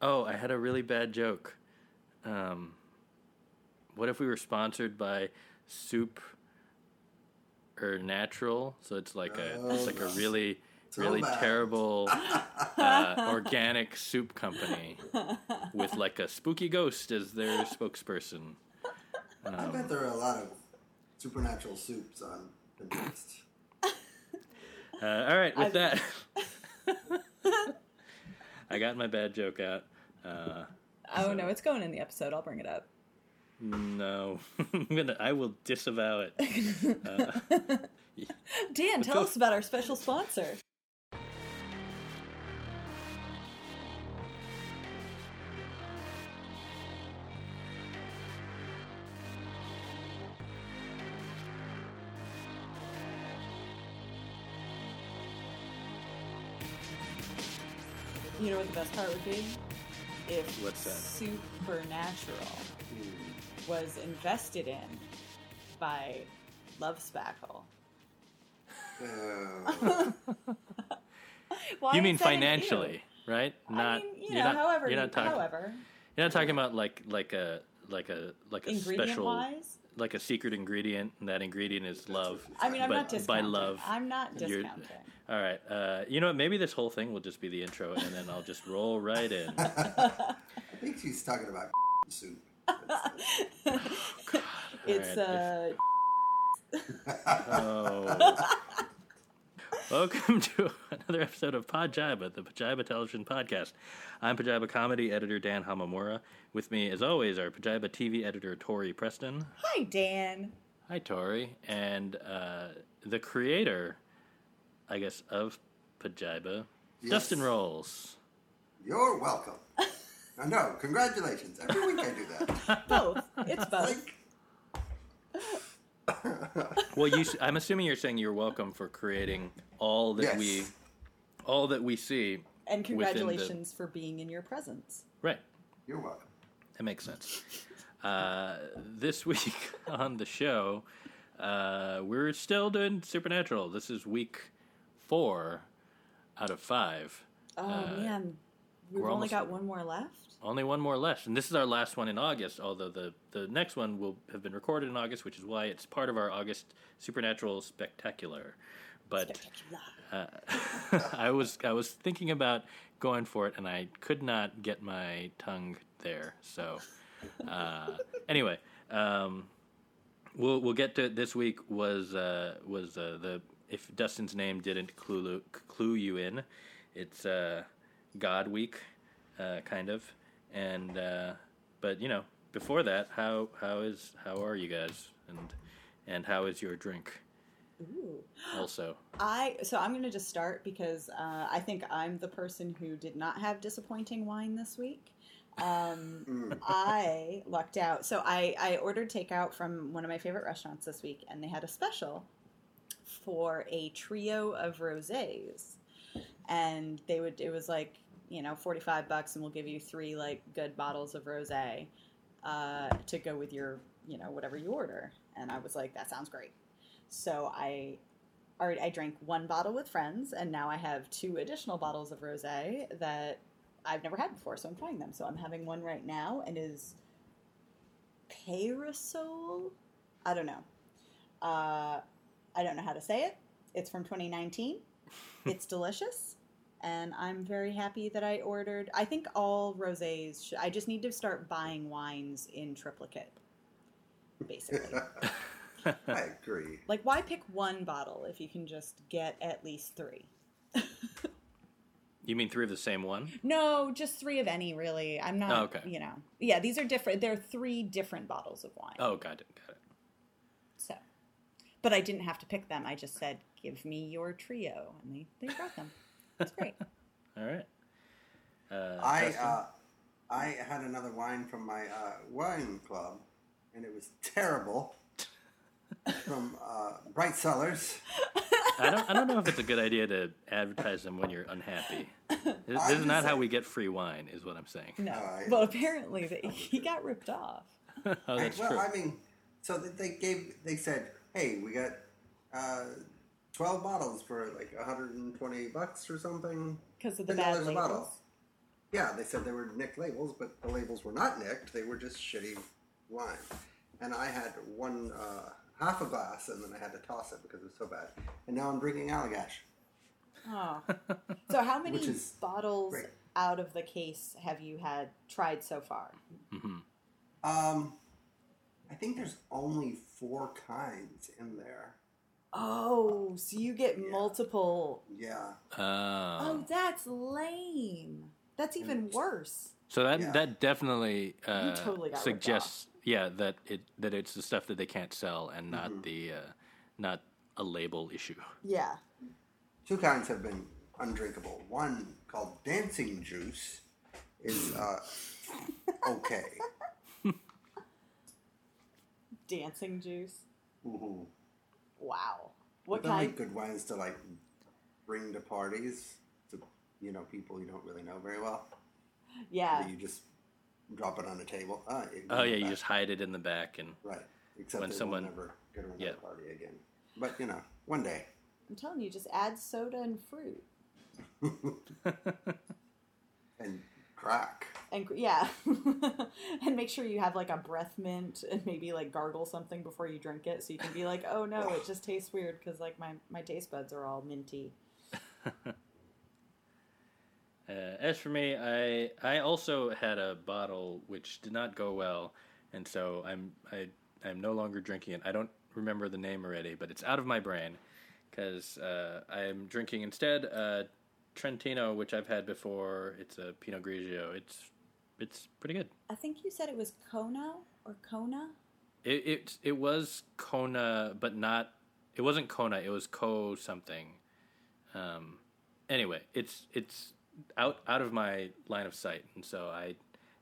Oh, I had a really bad joke. Um, what if we were sponsored by Soup or Natural? So it's like a it's like a really really Throwback. terrible uh, organic soup company with like a spooky ghost as their spokesperson. I bet there are a lot of supernatural soups on Pinterest. Uh, all right, with I've- that, I got my bad joke out. Uh, Oh no, it's going in the episode. I'll bring it up. no, I'm gonna. I will disavow it. Dan, tell us about our special sponsor. Best part would be? If What's that? Supernatural hmm. was invested in by Love Spackle. Oh. Why you mean is that an financially, right? Not. I mean, you you're know, not, however, You're not talking. however, You're not talking about like like a like a like a special wise. Like a secret ingredient, and that ingredient is love. I mean, I'm but not by love, I'm not you're- discounting. All right. Uh, you know what? Maybe this whole thing will just be the intro, and then I'll just roll right in. I think she's talking about soup. It's Alright, uh, Oh. Welcome to another episode of Podjiba, the Pajiba Television Podcast. I'm Pajiba Comedy editor Dan Hamamura. With me, as always, our Pajiba TV editor Tori Preston. hi Dan. Hi, Tori, and uh, the creator, I guess, of Pajiba, Yes. Dustin Rowles. You're welcome. Uh, no, congratulations. Every week I do that. Both. It's both. Like, Well, you, I'm assuming you're saying you're welcome for creating all that Yes. we, all that we see. And within the- congratulations for being in your presence. Right. you're welcome. That makes sense. Uh, this week on the show, uh, we're still doing Supernatural. This is week four out of five. Oh Uh, man, we've only almost- got one more left. Only one more left, and this is our last one in August. Although the the next one will have been recorded in August, which is why it's part of our August Supernatural Spectacular. But Spectacular. I was I was thinking about going for it, and I could not get my tongue there. So uh, anyway, um, we'll we'll get to it. This week was uh, was uh, the if Dustin's name didn't clue clue you in, it's uh, God Week, uh, kind of, and uh, but you know before that, how how is how are you guys and and how is your drink Ooh. also? I so I'm going to just start because uh, I think I'm the person who did not have disappointing wine this week. Um, I lucked out. So I, I ordered takeout from one of my favorite restaurants this week, and they had a special for a trio of rosés, and they would it was like you know 45 bucks, and we'll give you three like good bottles of rosé uh, to go with your you know whatever you order. And I was like, that sounds great. So I already I drank one bottle with friends, and now I have two additional bottles of rosé that I've never had before. So I'm trying them. So I'm having one right now, and is Parasol. I don't know. Uh, I don't know how to say it. It's from 2019. it's delicious, and I'm very happy that I ordered. I think all rosés. Sh- I just need to start buying wines in triplicate, basically. I agree. Like, why pick one bottle if you can just get at least three? You mean three of the same one? No, just three of any, really. I'm not, Oh, okay. you know. Yeah, these are different. They're three different bottles of wine. Oh, got it, got it. So, but I didn't have to pick them. I just said, give me your trio. And they, they brought them. That's great. All right. Uh, I uh, I had another wine from my uh, wine club, and it was terrible. from uh, Bright Cellars. I don't. I don't know if it's a good idea to advertise them when you're unhappy. This, this is just not how we get free wine, is what I'm saying. No. Uh, well, apparently the, he got ripped off. oh, that's well, true. I mean, so they gave, they said, hey, we got uh, 12 bottles for like 120 bucks or something. Because of the $10 bad a bottle. labels. Yeah, they said they were nicked labels, but the labels were not nicked. They were just shitty wine. And I had one uh, half a glass, and then I had to toss it because it was so bad. And now I'm drinking Allagash. Oh. So how many Which bottles great. out of the case have you had tried so far? hmm Um, I think there's only four kinds in there. Oh, so you get Yeah. multiple. Yeah. Oh, Oh, that's lame. That's even worse. so that Yeah. that definitely uh, totally suggests, yeah, that it that it's the stuff that they can't sell and not Mhm. the uh, not a label issue. Yeah. Two kinds have been undrinkable. One called Dancing Juice is uh, okay. Dancing juice. Mhm. Wow. What They'll make kind? good wines to like bring to parties to you know people you don't really know very well. Yeah. That you just drop it on the table. Ah, Oh yeah, you just hide it in the back and right. Except when someone- will never go to another yeah. party again. But you know, one day. I'm telling you, just add soda and fruit. and crack. And yeah. and make sure you have like a breath mint and maybe like gargle something before you drink it so you can be like, oh no, it just tastes weird because like my, my taste buds are all minty. Uh, as for me, I I also had a bottle which did not go well, and so I'm I I'm no longer drinking it. I don't remember the name already, but it's out of my brain because uh, I'm drinking instead uh, Trentino, which I've had before. It's a Pinot Grigio. It's it's pretty good. I think you said it was Kona or Kona. It it it was Kona, but not. It wasn't Kona. It was Co something. Um. Anyway, it's it's out out of my line of sight, and so I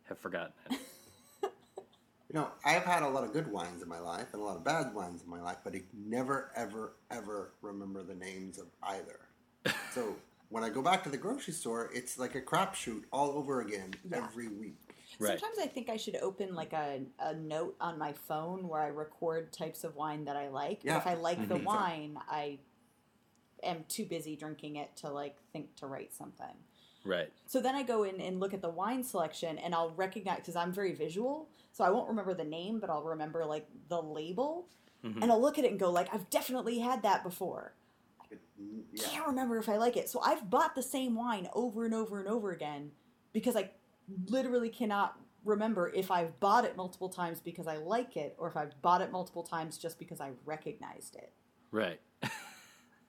have forgotten it. You know, I've had a lot of good wines in my life and a lot of bad wines in my life, but I never, ever, ever remember the names of either. so when I go back to the grocery store, it's like a crapshoot all over again Yeah. every week. Right. Sometimes I think I should open like a, a note on my phone where I record types of wine that I like. Yeah. But if I like the Mhm. wine, I am too busy drinking it to like think to write something. Right. So then I go in and look at the wine selection and I'll recognize because I'm very visual. So I won't remember the name, but I'll remember like the label Mhm. and I'll look at it and go like I've definitely had that before. It, yeah. Can't remember if I like it. So I've bought the same wine over and over and over again because I literally cannot remember if I've bought it multiple times because I like it or if I've bought it multiple times just because I recognized it. Right.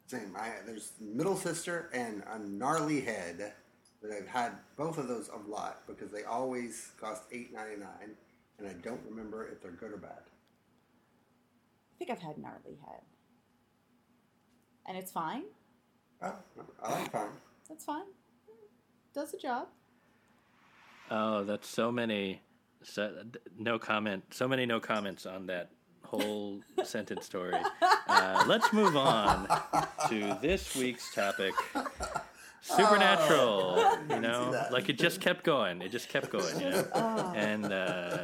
Same. I, there's Middle Sister and a Gnarly Head that I've had both of those a lot because they always cost eight ninety nine, and I don't remember if they're good or bad. I think I've had gnarly head. And it's fine. Oh, I like fine. That's fine. Does the job. Oh, that's so many. So, no comment. So many no comments on that whole sentence story. Uh, let's move on to this week's topic. Supernatural, Oh, you know, like it just kept going. It just kept going, you know. Oh. And uh,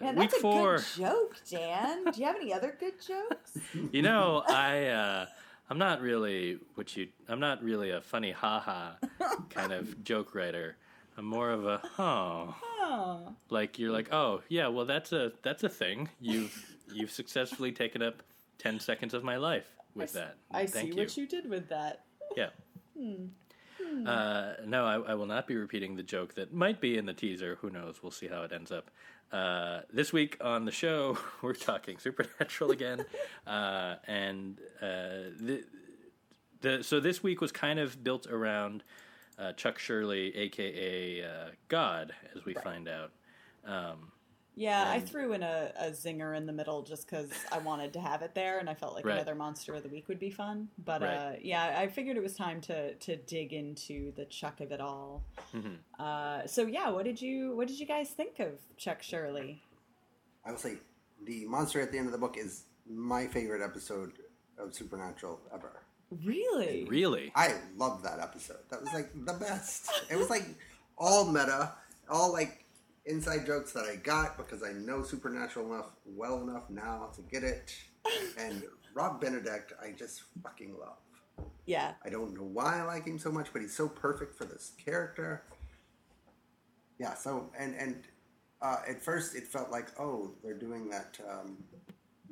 Man, week that's a four, good joke, Dan. Do you have any other good jokes? you know, I uh, I'm not really what you. I'm not really a funny ha ha kind of joke writer. I'm more of a oh. Oh. like you're like oh yeah well that's a that's a thing you've you've successfully taken up 10 seconds of my life with that I thank see you what you did with that. yeah uh, no I, I will not be repeating the joke that might be in the teaser who knows we'll see how it ends up uh, this week on the show we're talking supernatural again uh, and uh, the, the so this week was kind of built around uh, Chuck Shurley, aka uh, God, as we find out. Um, Yeah, I threw in a, a zinger in the middle just because I wanted to have it there, and I felt like Right. another monster of the week would be fun. But uh, yeah, I figured it was time to to dig into the Chuck of it all. mhm. Uh, so yeah, what did you what did you guys think of Chuck Shurley? I will say the monster at the end of the book is my favorite episode of Supernatural ever. Really? Really? I love that episode. That was like the best. It was like all meta, all like inside jokes that I got because I know Supernatural enough well enough now to get it. And Rob Benedict, I just fucking love. Yeah. I don't know why I like him so much, but he's so perfect for this character. yeah. So and and uh, at first it felt like oh they're doing that um,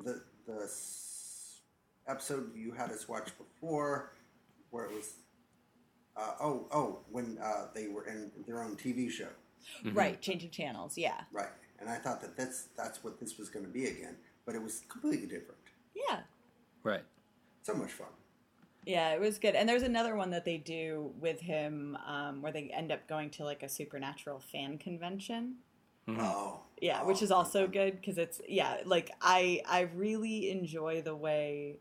the the episode you had us watch before where it was uh, oh oh when uh, they were in their own TV show Right, changing channels. Yeah, right and I thought that that's that's what this was going to be again but it was completely different yeah, Right. so much fun yeah. It was good. And there's another one that they do with him, um, where they end up going to like a supernatural fan convention. oh Yeah, Oh, which is also good because it's yeah, like I I really enjoy the way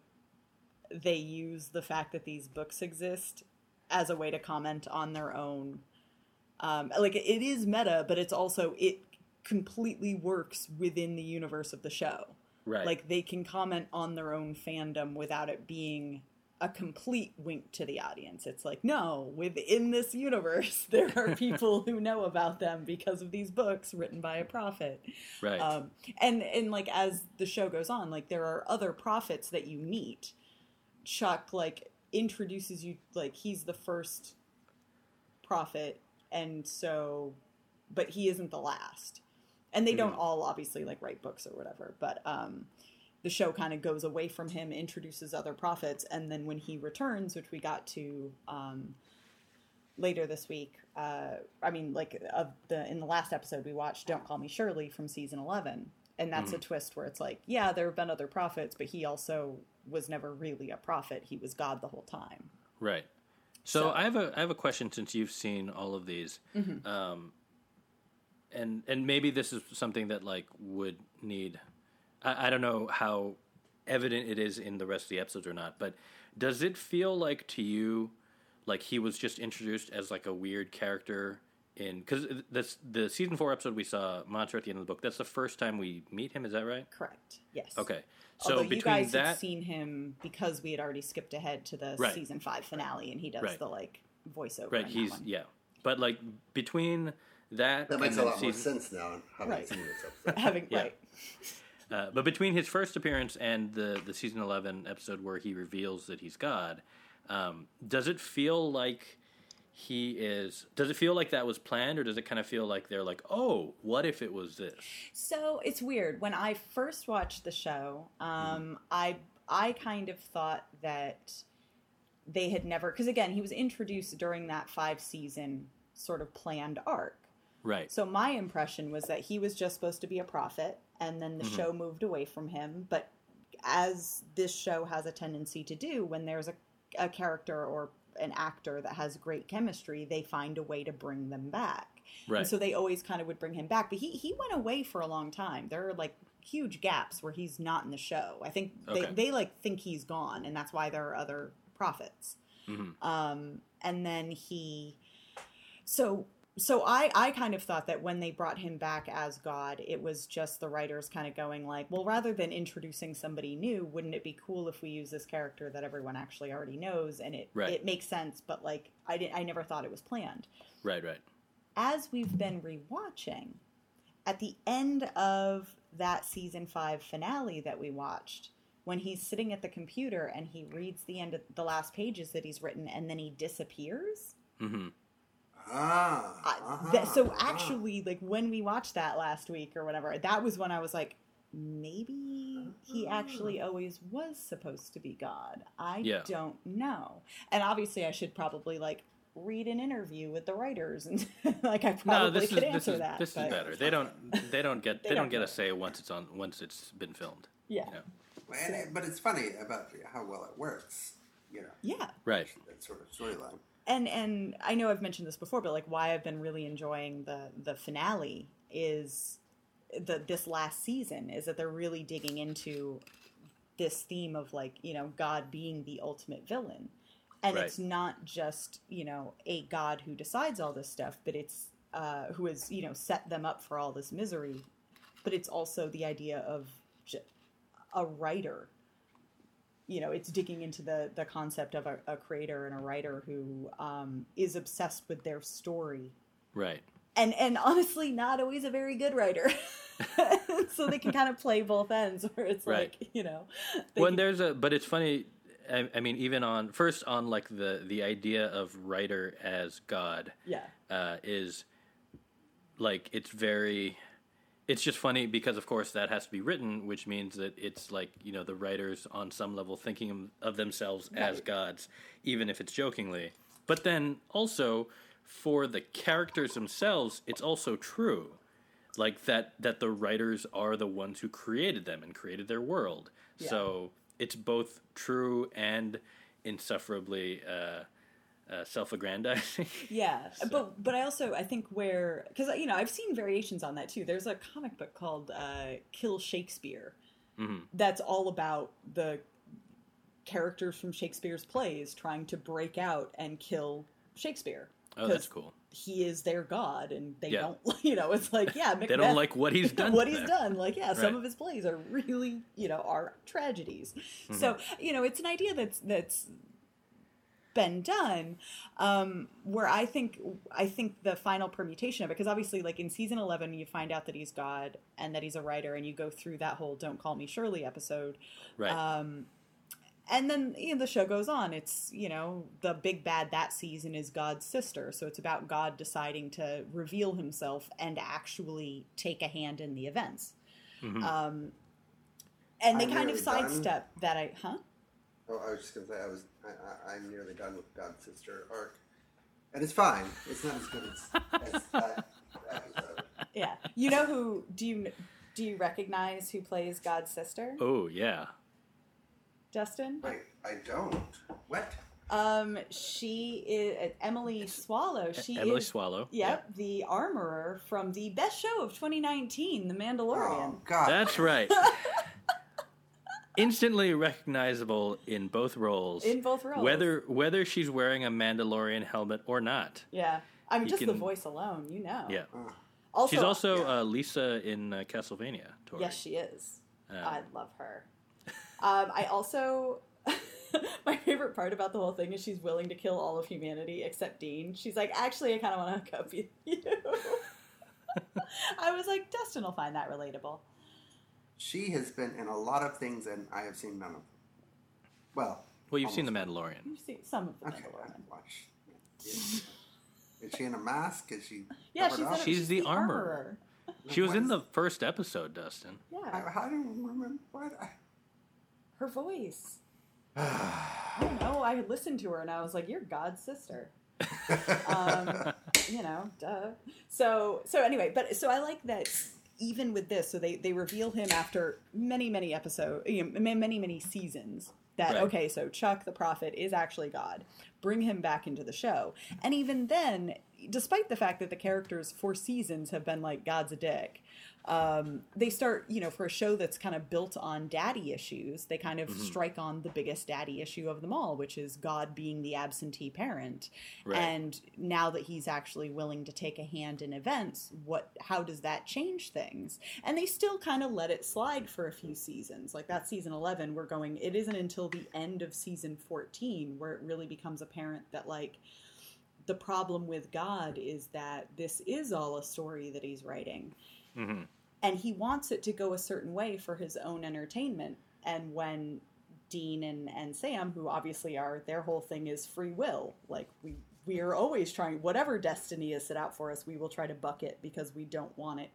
they use the fact that these books exist as a way to comment on their own. Um, like it is meta, but it's also it completely works within the universe of the show. Right. Like they can comment on their own fandom without it being a complete wink to the audience. It's like, no, within this universe, there are people who know about them because of these books written by a prophet. right. Um, and and like as the show goes on, like there are other prophets that you meet. Chuck like introduces you like he's the first prophet, and so, but he isn't the last. And they don't all obviously like write books or whatever, but um, the show kind of goes away from him, introduces other prophets, and then when he returns, which we got to um, later this week, uh, I mean, like of the in the last episode we watched, "Don't Call Me Shurley" from season eleven, and that's a twist where it's like, yeah, there have been other prophets, but he also was never really a prophet; he was God the whole time. Right. So, So- I have a I have a question since you've seen all of these, um, and and maybe this is something that like would need. I, I don't know how evident it is in the rest of the episodes or not, but does it feel like to you like he was just introduced as like a weird character in because this the season four episode we saw monster at the end of the book that's the first time we meet him is that right Correct. Yes. okay so Although you between guys had that seen him because we had already skipped ahead to the Right. season five finale, and he does Right. the like voiceover. right he's that one. yeah but like between that that makes a then lot more sense now having Right. seen this episode having Yeah. right. Uh, but between his first appearance and the the season eleven episode where he reveals that he's God, um, does it feel like he is? Does it feel like that was planned, or does it kind of feel like they're like, oh, what if it was this? So it's weird. When I first watched the show, um, I I kind of thought that they had never because again he was introduced during that five season sort of planned arc. Right. So my impression was that he was just supposed to be a prophet, and then the Mm-hmm. show moved away from him. But as this show has a tendency to do, when there's a, a character or an actor that has great chemistry, they find a way to bring them back. Right. And so they always kind of would bring him back. But he, he went away for a long time. There are like huge gaps where he's not in the show. I think they, Okay. they like think he's gone, and that's why there are other prophets. Mhm. Um, and then he, so so I I kind of thought that when they brought him back as God, it was just the writers kind of going like, well, rather than introducing somebody new, wouldn't it be cool if we use this character that everyone actually already knows and it Right. it makes sense, but like I didn't I never thought it was planned Right. Right. as we've been rewatching, at the end of that season five finale that we watched, when he's sitting at the computer and he reads the end of the last pages that he's written and then he disappears. hmm ah uh-huh, that, so uh-huh. actually, like when we watched that last week or whatever, that was when I was like, maybe he actually always was supposed to be God. I Yeah. don't know. And obviously, I should probably like read an interview with the writers and like I probably No, this is could this answer is that. this is better. They don't they don't get they, They don't, don't get a say once it's on once it's been filmed. Yeah. You know? And it- but it's funny about how well it works you know Yeah. Right. that sort of storyline and and I know I've mentioned this before, but like why I've been really enjoying the the finale is the this last season is that they're really digging into this theme of like you know God being the ultimate villain, and Right. it's not just you know a God who decides all this stuff, but it's uh, who has you know set them up for all this misery, but it's also the idea of j- a writer you know it's digging into the the concept of a, a creator and a writer who um, is obsessed with their story Right. and and honestly not always a very good writer so they can kind of play both ends where it's Right. like you know when can- there's a but it's funny I, I mean even on first on like the the idea of writer as god yeah uh, is like it's very it's just funny because of course that has to be written which means that it's like you know the writers on some level thinking of themselves as gods even if it's jokingly. But then also for the characters themselves it's also true like that that the writers are the ones who created them and created their world. Yeah. so it's both true and insufferably uh, uh, self-aggrandizing Yeah, So- but but I also I think where because you know I've seen variations on that too. There's a comic book called uh, Kill Shakespeare Mhm. that's all about the characters from Shakespeare's plays trying to break out and kill Shakespeare. oh that's cool He is their god, and they Yeah. don't. You know, it's like yeah, they don't like what he's done what he's done. Like, yeah, some of his plays are really, you know, are tragedies. Mm-hmm. So, you know, it's an idea that's that's been done. Um, where I think I think the final permutation of it, because obviously, like in season eleven, you find out that he's God and that he's a writer, and you go through that whole "Don't Call Me Shurley" episode. right Um, and then you know the show goes on. It's you know the big bad that season is God's sister, so it's about God deciding to reveal Himself and actually take a hand in the events. Mhm. Um, and they I'm kind of nearly done. sidestep that. I huh? Oh, I was just gonna say I was I, I, I'm nearly done with God's Sister arc, and it's fine. It's not as good as, as that episode. Yeah. You know who? Do you do you recognize who plays God's sister? oh yeah Justin. Wait, I don't. What? Um, she is uh, Emily Swallow. She Emily is Swallow. Yep, the armorer from the best show of 2019, The Mandalorian. Oh God. That's right. Instantly recognizable in both roles. In both roles. Whether whether she's wearing a Mandalorian helmet or not. Yeah. I mean, You just the voice alone, you know. Yeah. Also, she's also yeah. uh, Lisa in uh, Castlevania. Tori. Yes, she is. Um, I love her. Um, I also. My favorite part about the whole thing is she's willing to kill all of humanity except Dean. She's like, actually, I kind of want to hook up with you. I was like, Dustin will find that relatable. She has been in a lot of things, and I have seen none of them. Well, well, you've seen The almost. Mandalorian. You see some of the okay, Mandalorian. I've. Is, is she in a mask? Is she? Yeah, she's, up? in- She's the armorer. She was What in is- the first episode, Dustin. Yeah, I, how do you remember? What? I, her voice. I don't know. I had listened to her and I was like, "You're God's sister." um, you know, duh. So, so anyway, but so I like that even with this, so they they reveal him after many many episodes, you know, many many seasons. That Right. okay, so Chuck the prophet is actually God. Bring him back into the show, and even then, despite the fact that the characters for seasons have been like God's a dick, um, they start, you know, for a show that's kind of built on daddy issues, they kind of Mm-hmm. strike on the biggest daddy issue of them all, which is God being the absentee parent. Right. And now that he's actually willing to take a hand in events, what how does that change things? And they still kind of let it slide for a few seasons. Like that season 11, we're going it isn't until the end of season 14 where it really becomes apparent that like the problem with God is that this is all a story that he's writing hmm and he wants it to go a certain way for his own entertainment. And when Dean and, and Sam, who obviously are their whole thing is free will, like we we are always trying whatever destiny is set out for us, we will try to buck it because we don't want it.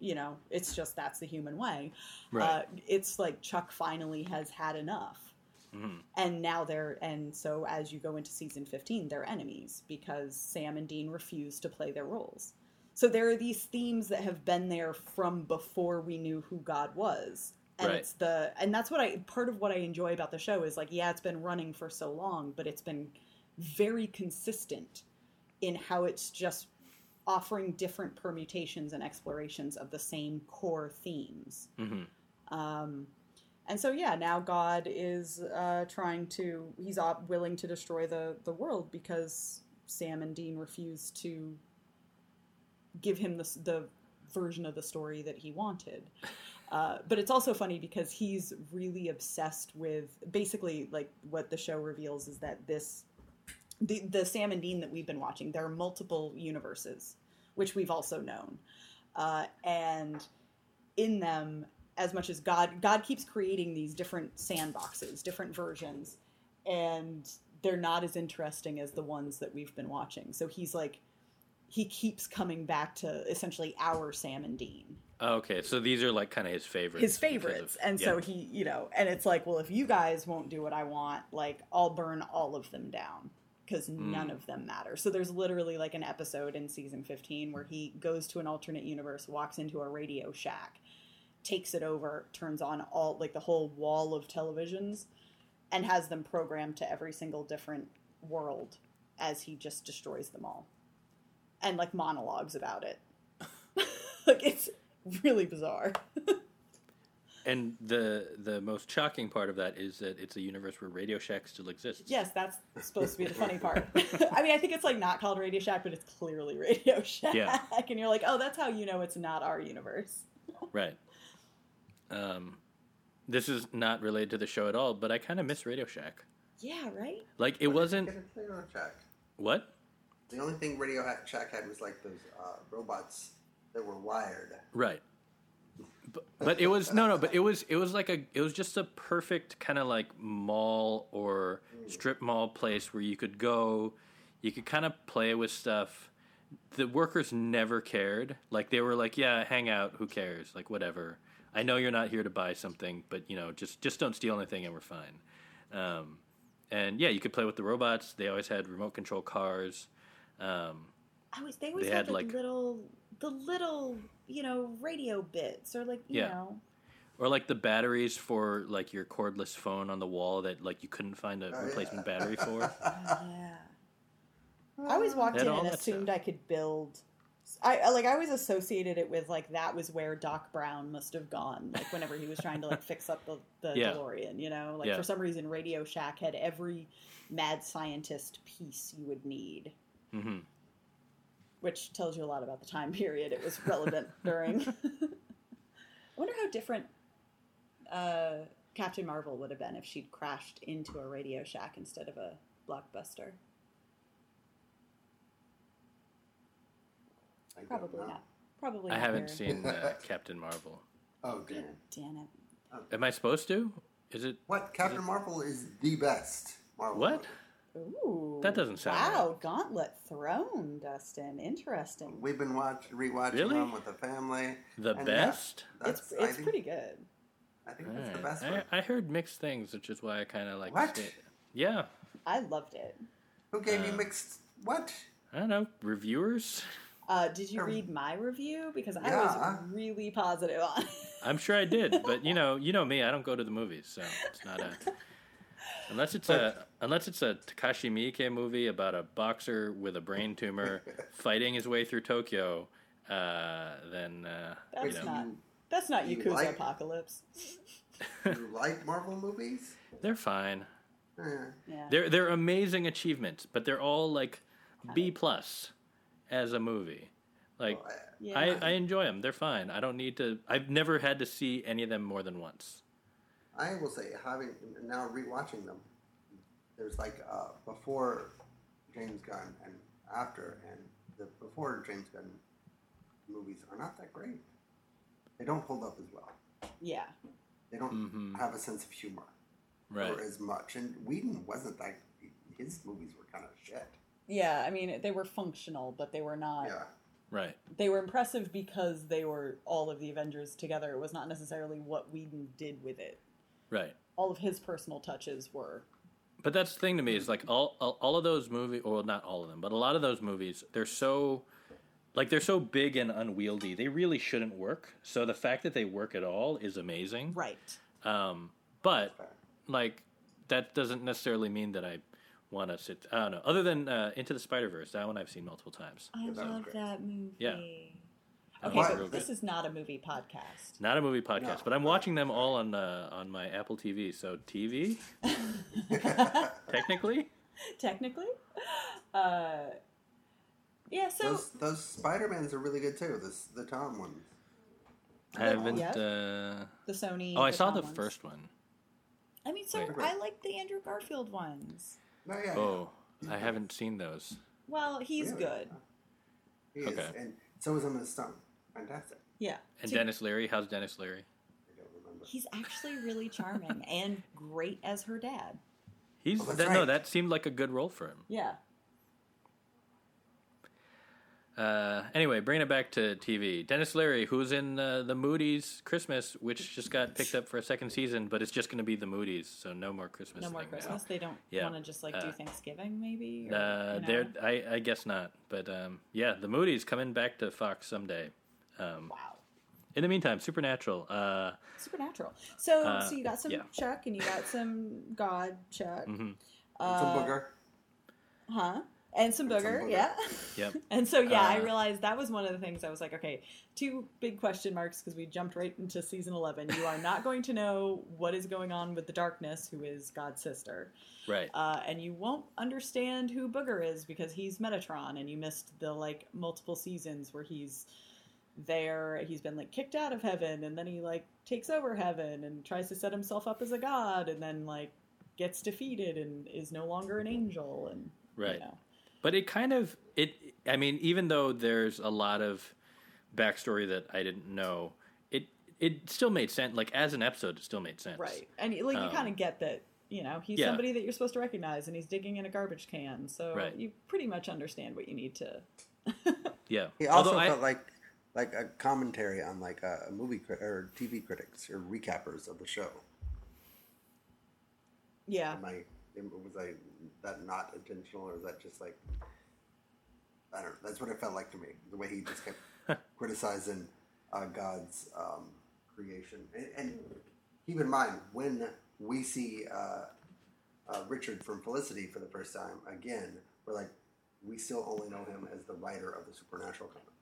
You know, it's just that's the human way. Right. Uh, it's like Chuck finally has had enough Mhm. and now they're and so as you go into season 15 they're enemies because sam and dean refuse to play their roles so there are these themes that have been there from before we knew who god was. And Right. it's the and that's what i part of what i enjoy about the show is like yeah it's been running for so long but it's been very consistent in how it's just offering different permutations and explorations of the same core themes. Hmm um, and so, yeah, now God is uh, trying to, he's willing to destroy the, the world because Sam and Dean refuse to give him the, the version of the story that he wanted. Uh, but it's also funny because he's really obsessed with basically like what the show reveals is that this the the Sam and Dean that we've been watching there are multiple universes which we've also known uh, and in them as much as God God keeps creating these different sandboxes different versions and they're not as interesting as the ones that we've been watching so he's like he keeps coming back to essentially our Sam and Dean. Okay, so these are like kind of his favorites. his favorites of- and yeah. so he you know and it's like well if you guys won't do what i want like i'll burn all of them down because Hmm. none of them matter so there's literally like an episode in season 15 where he goes to an alternate universe walks into a radio shack takes it over turns on all like the whole wall of televisions and has them programmed to every single different world as he just destroys them all and like monologues about it like it's really bizarre And the the most shocking part of that is that it's a universe where Radio Shack still exists. Yes, that's supposed to be the funny part. I mean, I think it's like not called Radio Shack, but it's clearly Radio Shack. Yeah. And you're like, oh, that's how you know it's not our universe. Right. Um, this is not related to the show at all, but I kind of miss Radio Shack. Yeah, right? Like it wasn't Get a Shack. what? The only thing Radio Shack had was like those uh, robots that were wired. Right. But, but it was no no but it was it was like a it was just a perfect kind of like mall or strip mall place where you could go you could kind of play with stuff. The workers never cared. Like they were like yeah hang out who cares? Like whatever. I know you're not here to buy something but you know just just don't steal anything and we're fine. Um, and yeah you could play with the robots. They always had remote control cars um, I was, they always They had, had, like, like- little, the little, you know, radio bits or like, you Yeah. know. Or like the batteries for like your cordless phone on the wall that like you couldn't find a Oh, replacement yeah. battery for. Yeah. I always walked They in and assumed stuff. I could build. I I- like. I always associated it with like that was where Doc Brown must have gone. Like whenever he was trying to like fix up the, the Yeah. DeLorean, you know. Like Yeah. for some reason, Radio Shack had every mad scientist piece you would need, hmm which tells you a lot about the time period it was relevant during. I wonder how different uh, Captain Marvel would have been if she'd crashed into a Radio Shack instead of a blockbuster. I don't Probably not. Probably. I not haven't very- seen uh, Captain Marvel. Oh, damn. Damn it. Am I supposed to? Is it What? Captain Marvel is the best Marvel. what? movie. Ooh. That doesn't sound Wow, Gauntlet Thrown, Dustin. Interesting. We've been watch rewatching Really? them with the family. The And yeah, best? It's it's think, pretty good. I think that's the Alright. best one. I, I heard mixed things, which is why I kind of like. It. What? stayed- Yeah, I loved it. Who gave you Uh, mixed? What? I don't know. Reviewers? Uh, did you read my review? Because I yeah. was really positive on it. I'm sure I did, but you know, you know me. I don't go to the movies, so it's not a. Unless it's a unless it's a Takashi Miike movie about a boxer with a brain tumor fighting his way through Tokyo, uh, then uh, you That's know not that's not you Yakuza like- Apocalypse. you like Marvel movies? they're fine. Eh. Yeah. They're they're amazing achievements, but they're all like B plus as a movie. Like Well, I- yeah. I, I enjoy them. They're fine. I don't need to. I've never had to see any of them more than once. I will say, having now rewatching them, there's like uh, before James Gunn and after, and the before James Gunn movies are not that great. They don't hold up as well. yeah. They don't Mhm. have a sense of humor Right. or as much. And Whedon wasn't that. His movies were kind of shit. Yeah, I mean they were functional, but they were not Yeah. Right. they were impressive because they were all of the Avengers together. It was not necessarily what Whedon did with it. Right. All of his personal touches were But that's the thing to me is like all, all all of those movies, or not all of them, but a lot of those movies, they're so like they're so big and unwieldy. They really shouldn't work. So the fact that they work at all is amazing. right. Um, but like that doesn't necessarily mean that I want to sit. I don't know. Other than uh, Into the Spider Verse, that one I've seen multiple times. I Yeah, that love that movie. Yeah. That Okay, was but real this is not a movie podcast. Not a movie podcast, No. but I'm watching them all on uh, on my Apple TV. So TV, technically. Technically. Uh, yeah, so those those Spider Mans are really good too. This the Tom ones. I haven't. Yeah. Uh, the Sony. oh, I saw Tom the ones. first one. I mean, so Wait. I like the Andrew Garfield ones. No, yeah. Oh, I haven't seen those. Well, he's Really? good. He is, Okay. and so is Emma Stone. Fantastic. Yeah. And To- Denis Leary, how's Denis Leary? I don't remember. He's actually really charming and great as her dad. He's Oh, that's that, no, that seemed like a good role for him. Yeah. Uh, anyway, bringing it back to TV. Denis Leary, who's in uh, the Moody's Christmas, which just got picked up for a second season, but it's just going to be the Moody's, so no more Christmas. No more thing now. Christmas. They don't Yeah. want to just like do Uh, Thanksgiving, maybe. Or, Uh, you know? I, I guess not, but um, yeah, the Moody's coming back to Fox someday. Um, wow. in the meantime, Supernatural. Uh, Supernatural. So, Uh, so you got some yeah. Chuck and you got some God Chuck, mhm. uh, Some booger. huh? And some And some booger, booger. yeah. Yep. And so, yeah, I Uh, realized that was one of the things I was like, okay, two big question marks because we jumped right into season 11. You are not going to know what is going on with the darkness, who is God's sister. Right. Uh, and you won't understand who Booger is because he's Metatron, and you missed the like multiple seasons where he's there. He's been like kicked out of heaven, and then he like takes over heaven and tries to set himself up as a god, and then like gets defeated and is no longer an angel, and Right. You know. But it kind of it. I mean, even though there's a lot of backstory that I didn't know, it it still made sense. Like as an episode, it still made sense. Right. And like you Um, kind of get that, you know, he's yeah. somebody that you're supposed to recognize and he's digging in a garbage can. So Right. you pretty much understand what you need to Yeah. He also Although I- felt like like a commentary on like a, a movie cri- or TV critics or recappers of the show. Yeah. Am I was I that not intentional or is that just like I don't know. That's what it felt like to me. The way he just kept criticizing uh, God's um, creation. And, and keep in mind when we see uh, uh, Richard from Felicity for the first time again, we're like we still only know him as the writer of the Supernatural comic.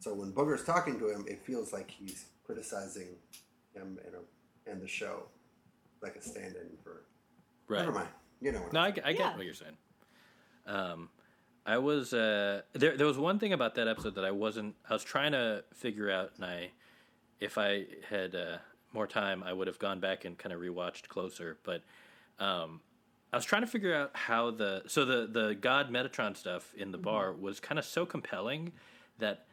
So when Booger's talking to him, it feels like he's criticizing him and, a, and the show, like a stand-in for. right. Never mind. You know what No, I'm I, get- get Yeah. what you're saying. Um, I was uh, there. There was one thing about that episode that I wasn't. I was trying to figure out, and I, if I had uh, more time, I would have gone back and kind of rewatched closer. But um, I was trying to figure out how the so the the God Metatron stuff in Mm-hmm. the bar was kind of so compelling that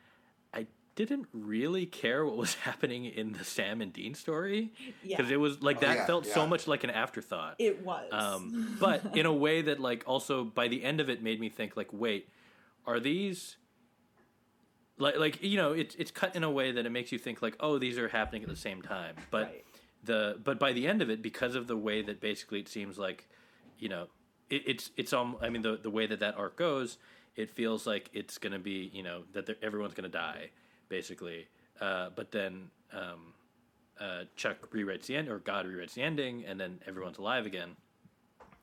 I didn't really care what was happening in the Sam and Dean story Yeah. because it was like Oh, that yeah, felt so much like an afterthought It was. um, but in a way that like also by the end of it made me think like wait are these like like you know it's it's cut in a way that it makes you think like oh these are happening at the same time but Right. the but by the end of it because of the way that basically it seems like you know it, it's it's um I mean the the way that that arc goes it feels like it's gonna be you know that everyone's gonna die basically uh, but then um, uh, Chuck rewrites the end or God rewrites the ending and then everyone's alive again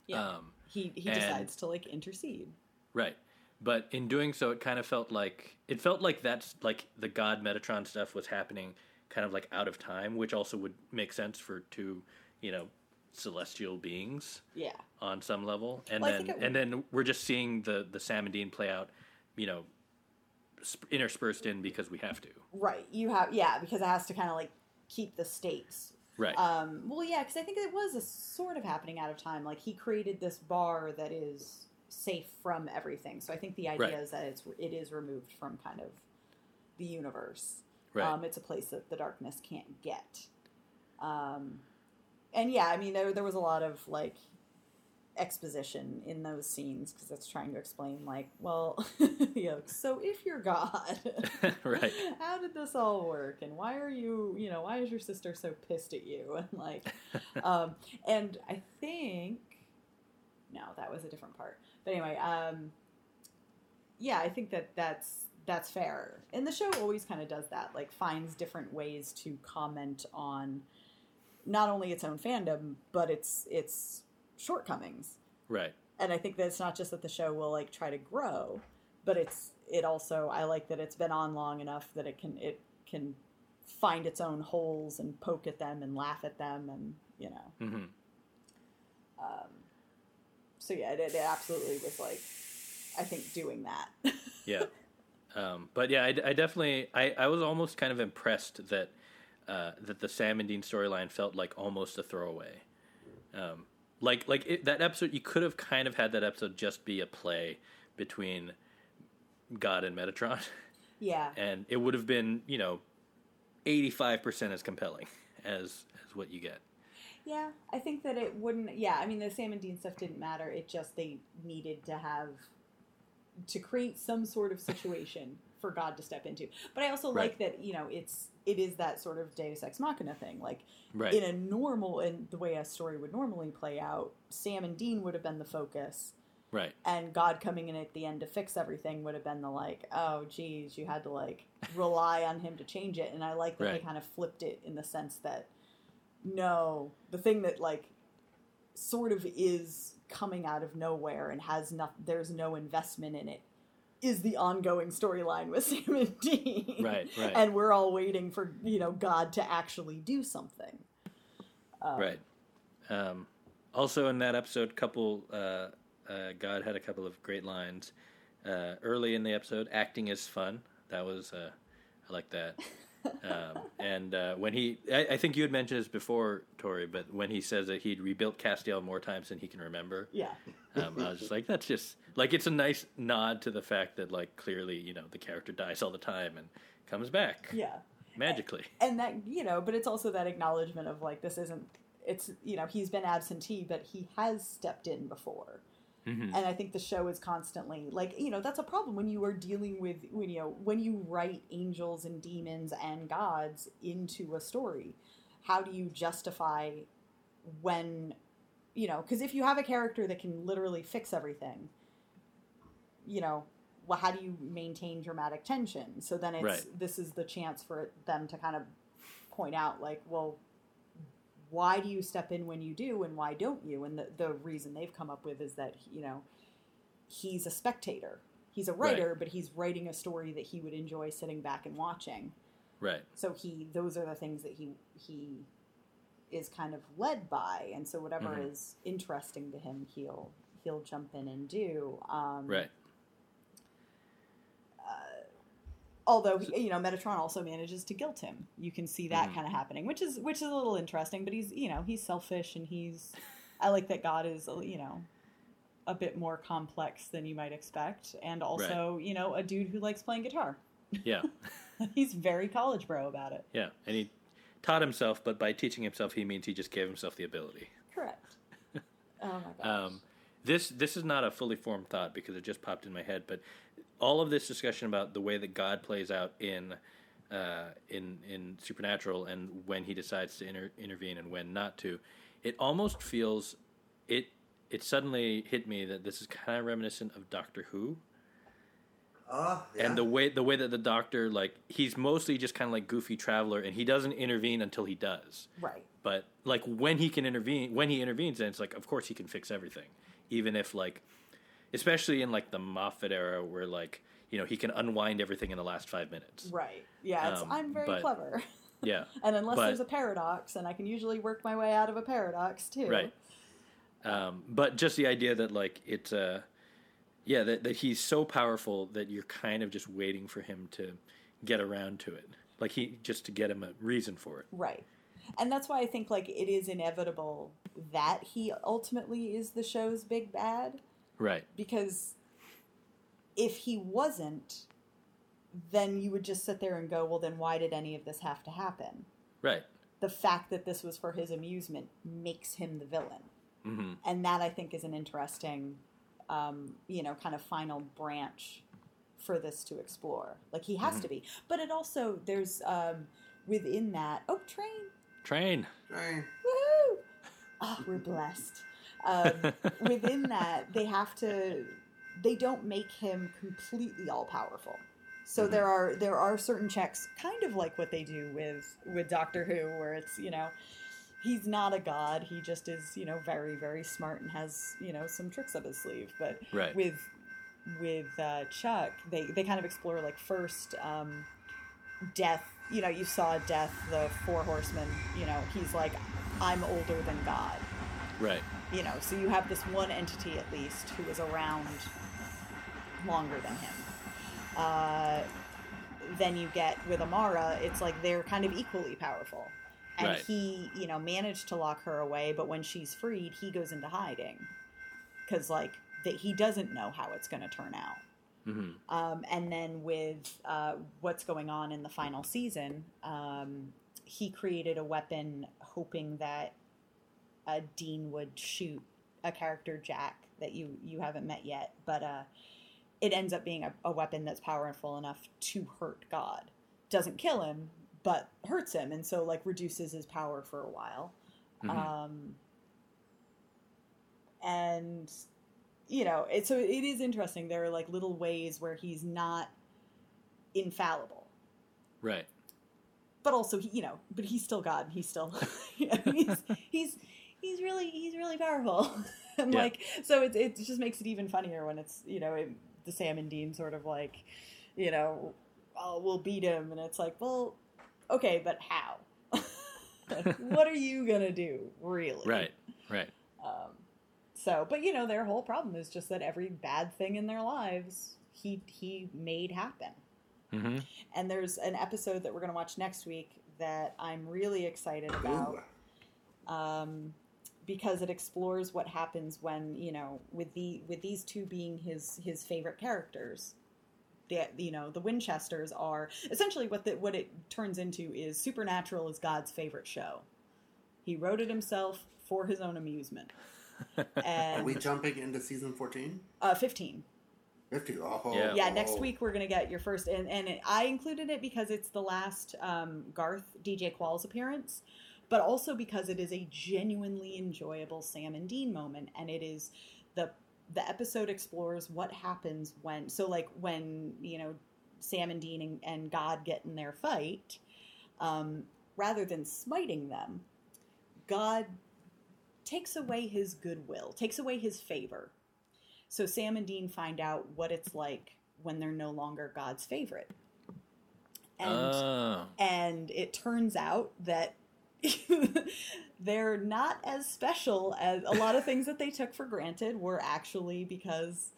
yeah. um, he he and- decides to like intercede. Right. But in doing so, it kind of felt like it felt like that's like the God Metatron stuff was happening kind of like out of time, which also would make sense for two, you know, celestial beings Yeah. on some level. And Well, then it- and then we're just seeing the the Sam and Dean play out, you know, sp- interspersed in because we have to. Right. You have yeah because it has to kind of like keep the stakes. Right. Um, well, yeah, because I think it was a sort of happening out of time. Like he created this bar that is safe from everything. So I think the idea Right. is that it's it is removed from kind of the universe. right. Um, it's a place that the darkness can't get. Um, and yeah, I mean, there there was a lot of like exposition in those scenes because it's trying to explain, like, well, you know, so if you're God, Right. How did this all work? And why are you, you know, why is your sister so pissed at you? And like, um, and I think, no, that was a different part. But anyway, um, yeah, I think that that's that's fair. And the show always kind of does that, like finds different ways to comment on not only its own fandom but its its shortcomings. right. And I think that it's not just that the show will like try to grow, but it's it also I like that it's been on long enough that it can it can find its own holes and poke at them and laugh at them and you know. Mm-hmm. Um, so yeah, it, it absolutely was like I think doing that. yeah um, but yeah I, I definitely I, I was almost kind of impressed that uh, that the Sam and Dean storyline felt like almost a throwaway um, like like it, that episode you could have kind of had that episode just be a play between God and Metatron yeah. and it would have been you know 85% as compelling as as what you get Yeah, I think that it wouldn't. Yeah, I mean, the Sam and Dean stuff didn't matter. It just they needed to have to create some sort of situation for God to step into. But I also Right. like that you know it's it is that sort of Deus ex machina thing. Like Right. in a normal in the way a story would normally play out, Sam and Dean would have been the focus, right. and God coming in at the end to fix everything would have been the like, oh geez, you had to like rely on him to change it. And I like that they kind of flipped it in the sense that no, the thing that like sort of is coming out of nowhere and has no there's no investment in it is the ongoing storyline with Sam and Dean. Right, right. And we're all waiting for, you know, God to actually do something. Um, Right. Um, also in that episode, couple uh, uh, God had a couple of great lines uh, early in the episode. Acting is fun. That was uh, I like that. um, and uh, when he, I, I think you had mentioned this before, Tori, but when he says that he'd rebuilt Castiel more times than he can remember, Yeah. um, I was just like, that's just like it's a nice nod to the fact that like clearly you know the character dies all the time and comes back Yeah. magically. and that you know but it's also that acknowledgement of like this isn't it's you know he's been absentee but he has stepped in before Mhm. and i think the show is constantly like you know that's a problem when you are dealing with when you know when you write angels and demons and gods into a story how do you justify when you know because if you have a character that can literally fix everything you know well how do you maintain dramatic tension so then it's Right. this is the chance for them to kind of point out like well why do you step in when you do and why don't you and the, the reason they've come up with is that you know he's a spectator he's a Right. writer but he's writing a story that he would enjoy sitting back and watching Right. so he those are the things that he he is kind of led by and so whatever Mhm. is interesting to him he'll he'll jump in and do um Right. Although you know metatron also manages to guilt him. You can see that Mhm. kind of happening which is which is a little interesting but he's you know he's selfish and he's i like that god is you know a bit more complex than you might expect. And also you know a dude who likes playing guitar. Yeah. he's very college bro about it. Yeah, and he taught himself, but by teaching himself, he means he just gave himself the ability. correct. Oh my gosh. Um, this this is not a fully formed thought because it just popped in my head, but all of this discussion about the way that God plays out in uh, in in supernatural and when he decides to inter- intervene and when not to, it almost feels it. It suddenly hit me that this is kind of reminiscent of Doctor Who. Oh, yeah. and the way the way that the doctor like he's mostly just kind of like goofy traveler and he doesn't intervene until he does right but like when he can intervene when he intervenes then it's like of course he can fix everything even if like especially in like the moffat era where like you know he can unwind everything in the last five minutes. Right. Yeah it's, Um, i'm very but- clever. Yeah and unless But- there's a paradox and i can usually work my way out of a paradox too. Right. Um, but just the idea that like it's uh yeah that, that he's so powerful that you're kind of just waiting for him to get around to it. Like he just to get him a reason for it. Right. And that's why I think like it is inevitable that he ultimately is the show's big bad right because if he wasn't then you would just sit there and go, well then why did any of this have to happen? right The fact that this was for his amusement makes him the villain. hmm And that I think is an interesting um, you know, kind of final branch for this to explore. Like he has Mhm. to be. But it also there's um within that oh train train Right. Woohoo! Oh, we're blessed. Um, within that, they have to. They don't make him completely all powerful. So Mhm. there are there are certain checks, kind of like what they do with with Doctor Who, where it's you know he's not a god. He just is you know very very smart and has you know some tricks up his sleeve. But right with with uh, Chuck, they they kind of explore like first um, death. You know, you saw death, the four horsemen. You know, he's like, I'm older than God. right You know, so you have this one entity at least who is around longer than him. Uh, then you get with Amara, it's like they're kind of equally powerful. And Right. he, you know, managed to lock her away, but when she's freed, he goes into hiding. Because, like, that he doesn't know how it's going to turn out. hmm Um, and then with uh, what's going on in the final season, um, he created a weapon hoping that uh, Dean would shoot a character Jack that you you haven't met yet, but uh, it ends up being a, a weapon that's powerful enough to hurt God. Doesn't kill him, but hurts him, and so like reduces his power for a while. Mhm. Um, and you know, it, so it is interesting. There are like little ways where he's not infallible, right. but also he, you know, but he's still God. He's still, he's he's he's really he's really powerful, and Yeah. like so it it just makes it even funnier when it's you know it, the Sam and Dean sort of like, you know, oh we'll beat him, and it's like well, okay, but how? What are you gonna do, really? Right. Right. Um, so, but you know, their whole problem is just that every bad thing in their lives he he made happen. hmm And there's an episode that we're going to watch next week that I'm really excited about Ooh. um, because it explores what happens when you know with the with these two being his his favorite characters. The, you know the Winchesters are essentially what the, what it turns into is Supernatural is God's favorite show. He wrote it himself for his own amusement. Are we jumping into season 14? uh, 15. 50. Oh, Yeah. Yeah, next week we're gonna get your first, and and it, I included it because it's the last um, Garth DJ Qualls appearance, but also because it is a genuinely enjoyable Sam and Dean moment, and it is the the episode explores what happens when so like when you know Sam and Dean and, and God get in their fight, um, rather than smiting them, God takes away his goodwill, takes away his favor. So Sam and Dean find out what it's like when they're no longer God's favorite. And oh. and it turns out that they're not as special as a lot of things that they took for granted were actually because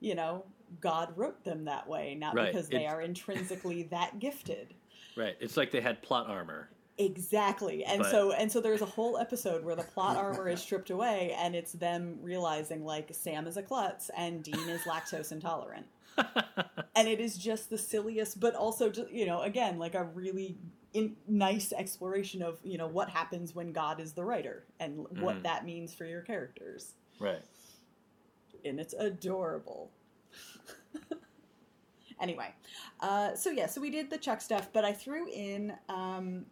you know God wrote them that way, not Right. because they It's- are intrinsically that gifted. Right. It's like they had plot armor. Exactly. And But- so and so there's a whole episode where the plot armor is stripped away and it's them realizing like Sam is a klutz and Dean is lactose intolerant. and it is just the silliest but also just, you know again like a really in, nice exploration of, you know, what happens when God is the writer and what Mhm. that means for your characters. right. And it's adorable. anyway, uh, so yeah, so we did the Chuck stuff, but I threw in um,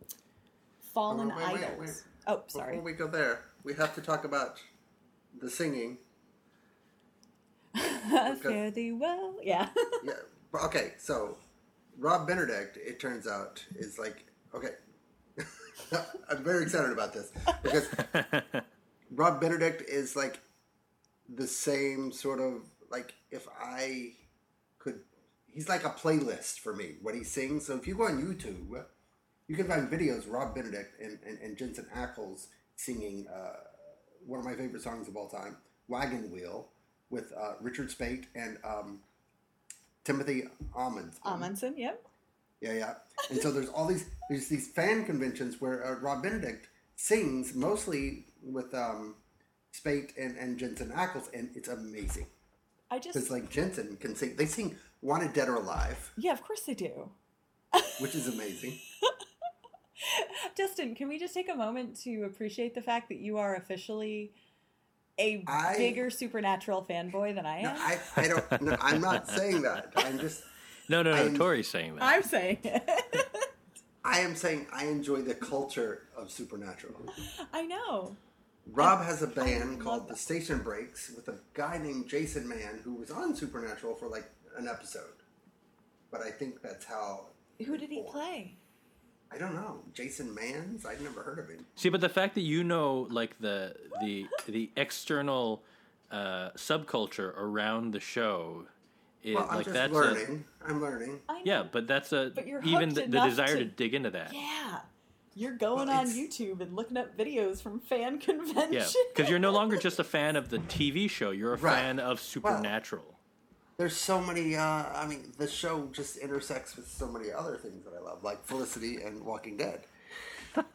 Fallen Oh, wait, wait, Idols. wait. Oh, sorry. Before we go there, we have to talk about the singing. Fare thee well. Yeah. Yeah. Okay, so Rob Benedict, it turns out, is like okay. I'm very excited about this because Rob Benedict is like the same sort of like if I could he's like a playlist for me what he sings. So if you go on YouTube, you can find videos Rob Benedict and, and, and Jensen Ackles singing uh, one of my favorite songs of all time, Wagon Wheel, with uh, Richard Speight and um, Timothy Omundson. Omundson, yep. Yeah, yeah. And so there's all these there's these fan conventions where uh, Rob Benedict sings mostly with um, Speight and, and Jensen Ackles, and it's amazing. I just Because like Jensen can sing, they sing "Wanted Dead or Alive," Yeah, of course they do. which is amazing. Dustin, can we just take a moment to appreciate the fact that you are officially a I- bigger supernatural fanboy than I No, am? I, I don't. No, I'm not saying that. I'm just. No, no, no. I'm- Tori's saying that. I'm saying it. I am saying I enjoy the culture of Supernatural. I know. Rob has a band called that. The Station Breaks with a guy named Jason Mann who was on Supernatural for like an episode. But I think that's how. Who did he Or- play? I don't know. Jason Manns? I've never heard of him. See, but the fact that you know like the the the external uh, subculture around the show is Well, I'm like just that's learning. I'm learning. I know. yeah, but that's a But you're even the, the desire to- to dig into that. Yeah. You're going Well, on YouTube and looking up videos from fan conventions. Yeah, because you're no longer just a fan of the TV show; you're a Right. fan of Supernatural. There's so many. Uh, I mean, the show just intersects with so many other things that I love, like Felicity and Walking Dead,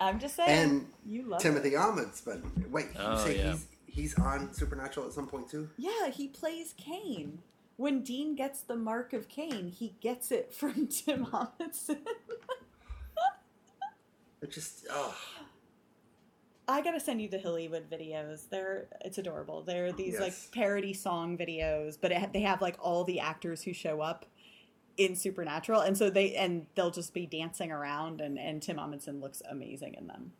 I'm just saying. and you love Timothy it. Omundson. Wait, you Oh, say yeah. he's he's on Supernatural at some point too? Yeah, he plays Cain. When Dean gets the mark of Cain, he gets it from Tim Omundson. It just oh, I gotta send you the Hollywood videos. They're it's adorable. They're these like parody song videos, but it, they have like all the actors who show up in Supernatural, and so they and they'll just be dancing around, and and Tim Omundson looks amazing in them.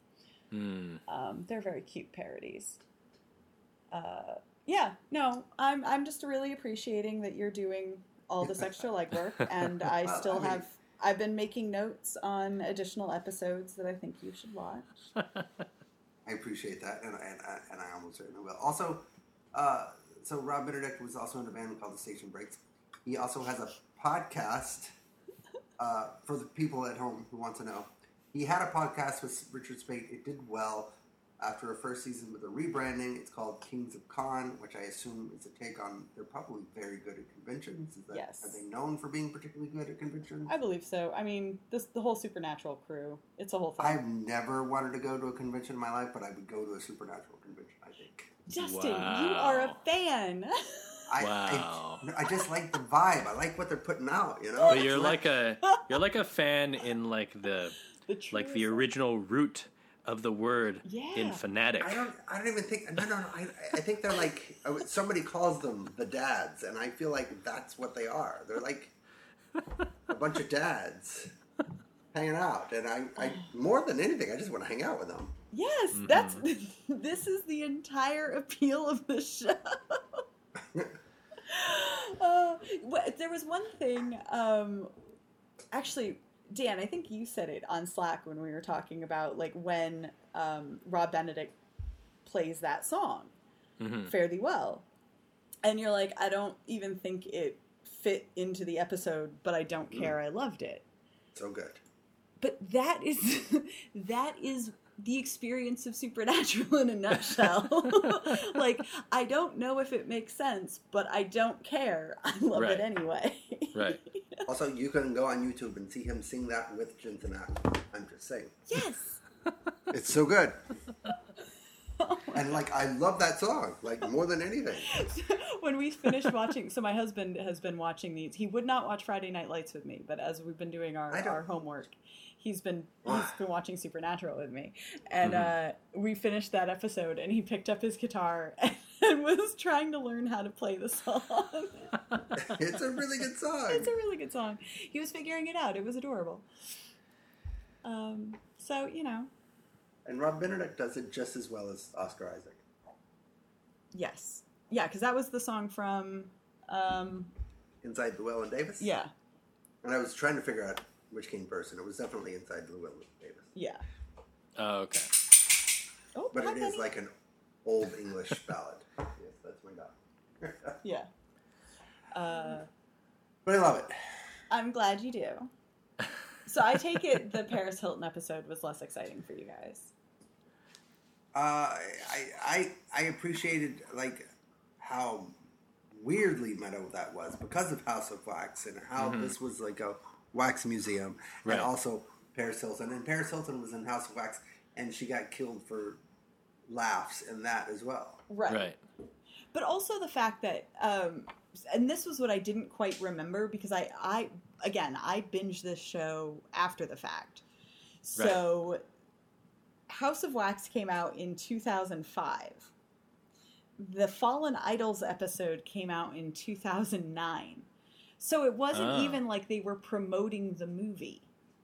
Hmm. Um, they're very cute parodies. Uh, yeah, no, I'm I'm just really appreciating that you're doing all this extra legwork, and I Well, still I mean- have. I've been making notes on additional episodes that I think you should watch. I appreciate that, and and, and I almost certainly will. Also, uh, so Rob Benedict was also in a band called the Station Breaks. He also has a podcast uh, for the people at home who want to know. He had a podcast with Richard Speight. It did well after a first season with a rebranding. It's called Kings of Con, which I assume is a take on. They're probably very good at conventions. Is that, Yes. Are they known for being particularly good at conventions? I believe so. I mean, this the whole supernatural crew. It's a whole thing. I've never wanted to go to a convention in my life, but I would go to a supernatural convention. I think. Dustin, you are a fan. I, Wow. I, I just like the vibe. I like what they're putting out. You know. But you're not- like a you're like a fan in like the the like the original root of the word Yeah. in fanatic. I don't. I don't even think. No, no, no. I, I think they're like somebody calls them the dads, and I feel like that's what they are. They're like a bunch of dads hanging out, and I, I more than anything, I just want to hang out with them. Yes, Mm-hmm. that's this is the entire appeal of the show. uh, there was one thing. Um, actually, Dan, I think you said it on Slack when we were talking about like when um, Rob Benedict plays that song, Mhm. "Fare Thee Well," and you're like, I don't even think it fit into the episode, but I don't care. I loved it. So good. but that is that is the experience of supernatural in a nutshell like i don't know if it makes sense but i don't care i love Right. it anyway Right. Also, you can go on YouTube and see him sing that with Jensen I'm just saying, yes it's so good. And like, I love that song like more than anything. when we finished watching so my husband has been watching these he would not watch friday night lights with me but as we've been doing our, our homework he's been he's been watching supernatural with me and Mm-hmm. uh, we finished that episode and he picked up his guitar and was trying to learn how to play the song It's a really good song. it's a really good song. He was figuring it out. It was adorable. Um, so you know, And Rob Benedict does it just as well as Oscar Isaac. yes, yeah, because that was the song from, um, Inside Llewyn Davis. yeah, And I was trying to figure out which came first, and it was definitely Inside Llewyn Davis. yeah. Oh, okay. Oh, But hi, it is Penny. like an old English ballad. yes, that's my dog. yeah. Uh, but I love it. I'm glad you do. So I take it the Paris Hilton episode was less exciting for you guys. Uh, I, I I appreciated like how weirdly meta that was because of House of Wax and how this was like a wax museum Right. and also Paris Hilton and Paris Hilton was in House of Wax and she got killed for laughs in that as well. Right. Right. But also the fact that, um, and this was what I didn't quite remember because I, I again, I binged this show after the fact. So, House of Wax came out in 2005. The Fallen Idols episode came out in 2009. So it wasn't Ah. even like they were promoting the movie.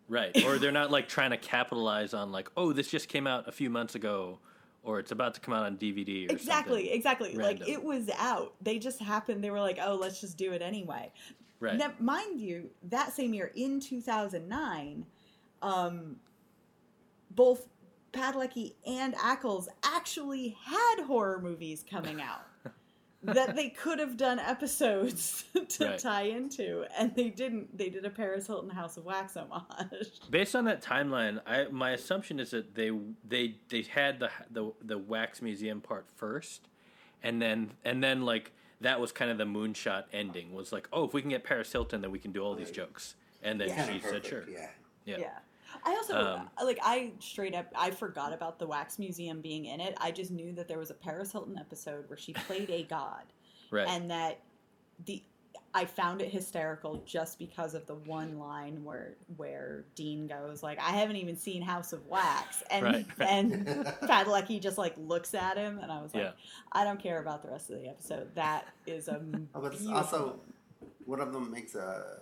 Right. Or they're not like trying to capitalize on like, oh, this just came out a few months ago, or it's about to come out on DVD. Or Exactly, something. exactly. Like it was out. They just happened. They were like, "Oh, let's just do it anyway." Right. Now, mind you, that same year in 2009, um, both Padalecki and Ackles actually had horror movies coming out that they could have done episodes to Right. tie into, and they didn't. They did a Paris Hilton House of Wax homage. Based on that timeline, I my assumption is that they they they had the the the wax museum part first, and then and then like that was kind of the moonshot ending was like, oh, if we can get Paris Hilton, then we can do all these jokes, and then Yeah, she said sure. Yeah. Yeah. Yeah. I also Um, like I straight up I forgot about the wax museum being in it. I just knew that there was a Paris Hilton episode where she played a god Right. and that the I found it hysterical just because of the one line where where Dean goes like, "I haven't even seen House of Wax," and Right, right. and Padalecki just like looks at him, and I was like, Yeah. "I don't care about the rest of the episode. That is a Oh, but it's also one of them makes a,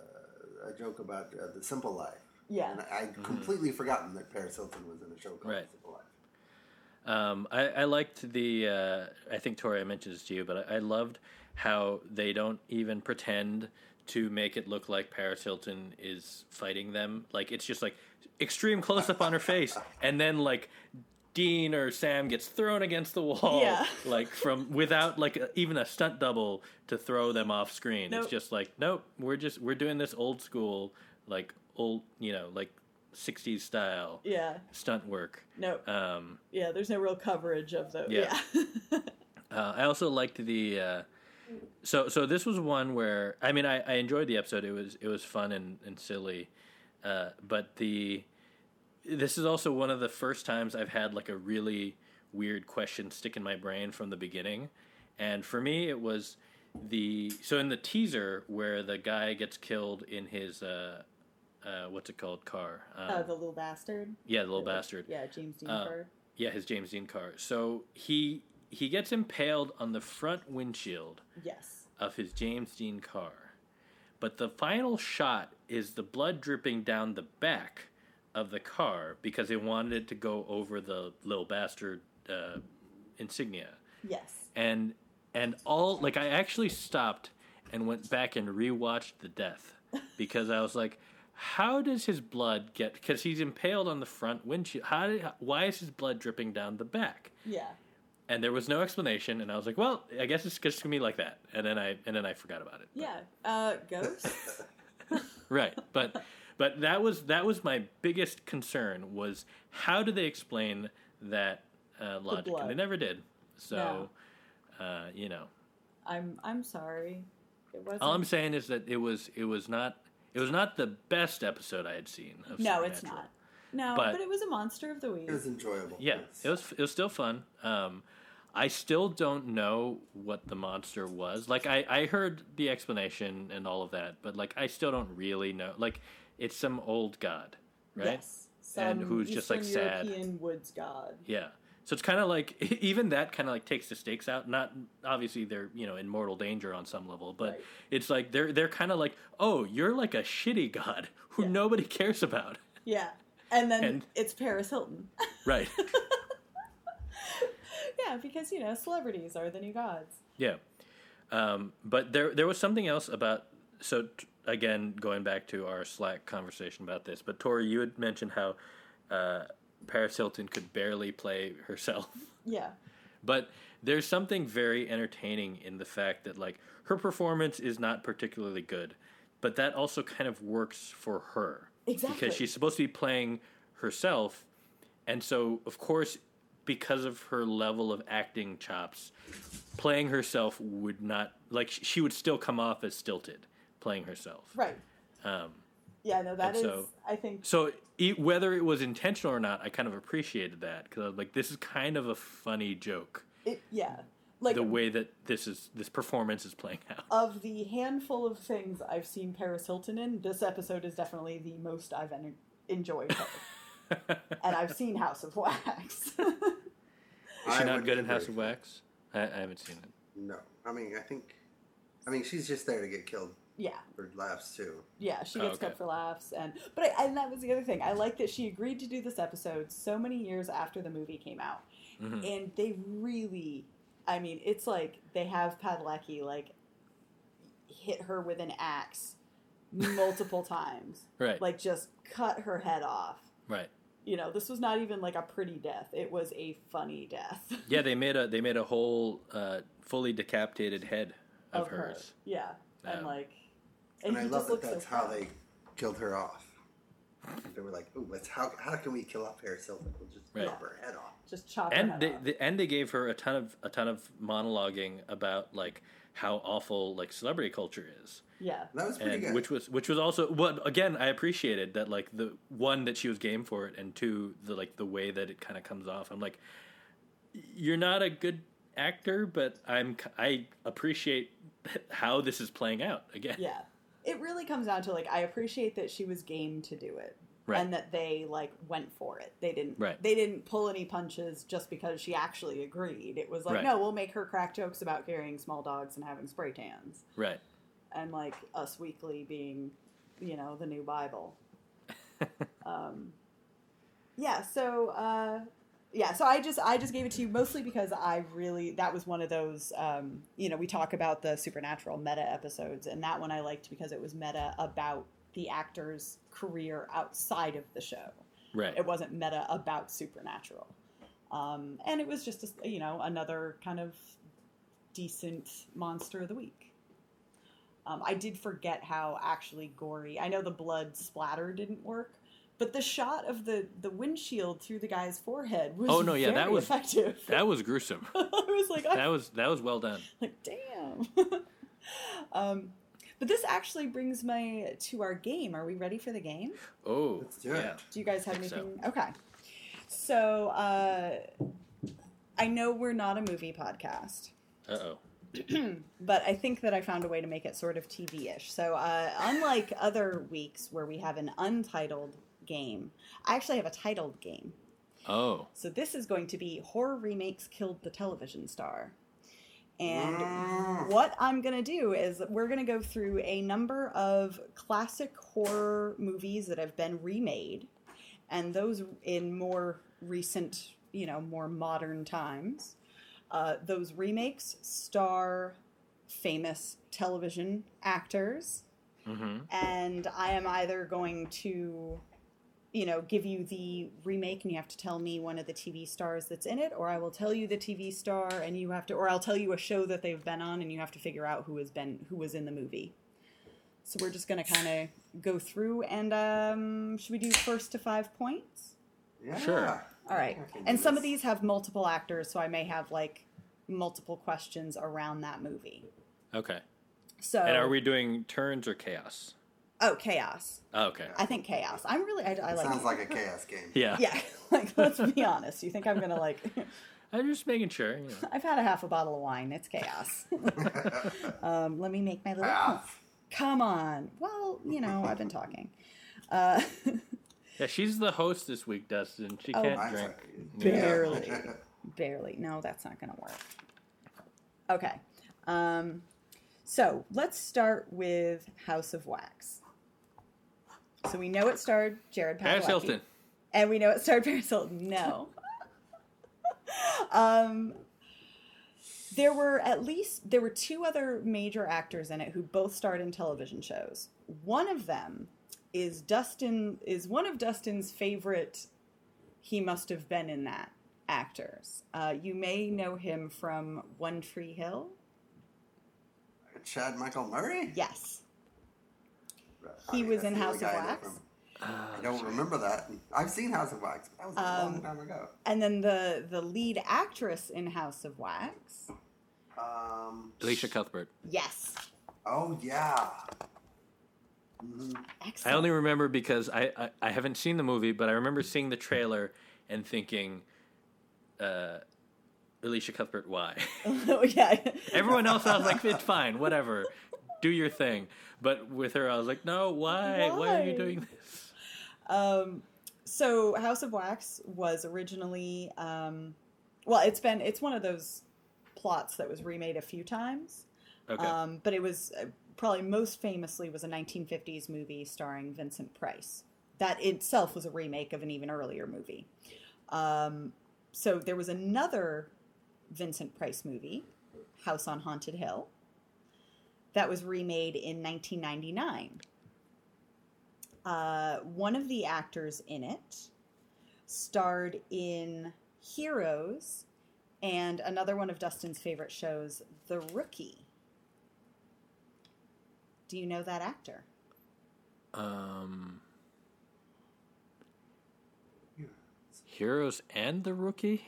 a joke about uh, the simple life. Yeah, And I I'd completely forgotten that Paris Hilton was in a show called Right. Simple Life. Um, I, I liked the. Uh, I think Tori, I mentioned this to you, but I, I loved how they don't even pretend to make it look like Paris Hilton is fighting them. Like it's just like extreme close up on her face, and then like Dean or Sam gets thrown against the wall, Yeah. like from without like a, even a stunt double to throw them off screen. Nope. It's just like nope, we're just we're doing this old school, like old you know like '60s style yeah, stunt work. no, Um, yeah. There's no real coverage of those. Yeah. yeah. Uh, I also liked the. Uh, so so this was one where I mean I, I enjoyed the episode. It was it was fun and and silly, uh, but the this is also one of the first times I've had like a really weird question stick in my brain from the beginning, and for me it was the so in the teaser where the guy gets killed in his uh, uh, what's it called car um, uh, the little bastard. yeah the little bastard Yeah, James Dean Uh, Carr. yeah his James Dean car so he he gets impaled on the front windshield Yes. of his James Dean car. But the final shot is the blood dripping down the back of the car because they wanted it to go over the little bastard uh, insignia. Yes. And and all like I actually stopped and went back and rewatched the death because I was like, how does his blood get? Because he's impaled on the front windshield. How? Did, why is his blood dripping down the back? Yeah. And there was no explanation, and I was like, "Well, I guess it's just gonna be like that." And then I and then I forgot about it. But- Yeah. Uh, ghosts. right. But but that was that was my biggest concern was how do they explain that uh, logic? blood. And they never did. So, uh, you know, I'm I'm sorry. It wasn't. all I'm saying is that it was it was not it was not the best episode I had seen. Of no, it's not. No, But- but, it was a monster of the week. It was enjoyable. Yeah, Yes. it was it was still fun. Um, I still don't know what the monster was. Like I, I heard the explanation and all of that, but like I still don't really know. Like it's some old god, right? Yes. Some And who's just, like, Eastern sad. European woods god. Yeah. So it's kind of like even that kind of like takes the stakes out. Not obviously they're you know in mortal danger on some level, but Right. it's like they're they're kind of like oh you're like a shitty god who Yeah. nobody cares about, Yeah. And then And- it's Paris Hilton. right? yeah, because you know celebrities are the new gods. Yeah, um, but there there was something else about. So t- again, going back to our Slack conversation about this, but Tori, you had mentioned how uh, Paris Hilton could barely play herself, Yeah. but there's something very entertaining in the fact that like her performance is not particularly good, but that also kind of works for her Exactly. because she's supposed to be playing herself, and so of course because of her level of acting chops, playing herself would not like she would still come off as stilted playing herself. Right. Um, Yeah. No, that And is. so- I think. so e- whether it was intentional or not, I kind of appreciated that because I was like, this is kind of a funny joke. It, yeah. Like the way that this is this performance is playing out. of the handful of things I've seen Paris Hilton in, this episode is definitely the most I've en- enjoyed her. and I've seen House of Wax. Is she I not good in. House of Wax? I, I haven't seen it. No, I mean I think, I mean she's just there to get killed yeah. for laughs too. Yeah, she Oh, gets okay. cut for laughs, and but I, and that was the other thing. I like that she agreed to do this episode so many years after the movie came out, Mhm. and they really, I mean, it's like they have Padalecki like hit her with an axe multiple times, Right, like just cut her head off. right. You know, this was not even like a pretty death; it was a funny death Yeah, they made a they made a whole uh, fully decapitated head of, her. hers. Yeah, and like, And, and, I love that that's so how proud. they killed her off. They were like, "Ooh, let's how how can we kill off Paris Hilton? We'll just Right. chop her head off." just chop her and head they, off. they and they gave her a ton of a ton of monologuing about like how awful like celebrity culture is yeah, That was pretty and good. which was which was also well again i appreciated that like the one that she was game for it and two the like the way that it kind of comes off i'm like you're not a good actor but i'm i appreciate how this is playing out again. Yeah. It really comes down to like I appreciate that she was game to do it. Right. And that they like went for it. They didn't Right. they didn't pull any punches just because she actually agreed. It was like, Right. no, we'll make her crack jokes about carrying small dogs and having spray tans. Right. And like Us Weekly being, you know, the new Bible. um yeah, so uh yeah, so I just I just gave it to you mostly because I really that was one of those um, you know we talk about the supernatural meta episodes and that one I liked because it was meta about the actor's career outside of the show. Right. It wasn't meta about supernatural, um, and it was just a, you know another kind of decent monster of the week. Um, I did forget how actually gory. I know the blood splatter didn't work, but the shot of the the windshield through the guy's forehead was Oh, no, yeah, that was- effective. That was gruesome. I was like, I That was that was well done. like damn. um, but this actually brings my to our game. Are we ready for the game? Oh, Let's do it. yeah. Do you guys have Think so. anything? Okay. So uh, I know we're not a movie podcast. Uh oh. but I think that I found a way to make it sort of TV-ish. So, uh, unlike other weeks where we have an untitled game, I actually have a titled game. Oh. So this is going to be horror remakes killed the television star. And what I'm going to do is we're going to go through a number of classic horror movies that have been remade and those in more recent, you know, more modern times. Uh, those remakes star famous television actors Mm-hmm. and I am either going to, you know, give you the remake and you have to tell me one of the TV stars that's in it, or I will tell you the TV star and you have to, or I'll tell you a show that they've been on and you have to figure out who has been who was in the movie. So we're just gonna kind of go through and um, should we do first to five points? Yeah. Sure. All right. And do some of these have multiple actors, so I may have like multiple questions around that movie. Okay. So And are we doing turns or chaos? Oh, chaos. Oh, okay. I think chaos. I'm really. I, I It like. sounds like a chaos game. Yeah. Yeah, like let's be honest. You think I'm gonna like? I'm just making sure. You know. I've had a half a bottle of wine. It's chaos. um, let me make my little. Half. Come on. Well, you know, I've been talking. Uh, Yeah, she's the host this week, Dustin. She Oh. can't I'm drink. sorry. Yeah. Barely. barely. No, that's not gonna work. Okay. Um, so let's start with House of Wax. So we know it starred Jared Padalecki. Paris Hilton. And we know it starred Paris Hilton. No. um, there were at least there were two other major actors in it who both starred in television shows. One of them is Dustin is one of Dustin's favorite. He must have been in that actors. Uh, you may know him from One Tree Hill. Chad Michael Murray? Yes, I He was in House of guy I know Wax? I don't remember that. I've seen House of Wax. That was a Um, long time ago. and then the the lead actress in House of Wax. Um, Elisha Cuthbert. Yes, oh, yeah. hmm excellent. I only remember because I, I, I haven't seen the movie, but I remember seeing the trailer and thinking, uh, Elisha Cuthbert, why? oh, yeah. Everyone else, I was like, it's fine, whatever, do your thing. But with her, I was like, no, why? Why, are you doing this? Um, so House of Wax was originally, um, well, it's been it's one of those plots that was remade a few times. Okay. Um, but it was uh, probably most famously was a 1950s movie starring Vincent Price. That itself was a remake of an even earlier movie. Um, so there was another Vincent Price movie, House on Haunted Hill, that was remade in 1999. Uh, one of the actors in it starred in Heroes and another one of Dustin's favorite shows, The Rookie. Do you know that actor? um, Heroes and the Rookie?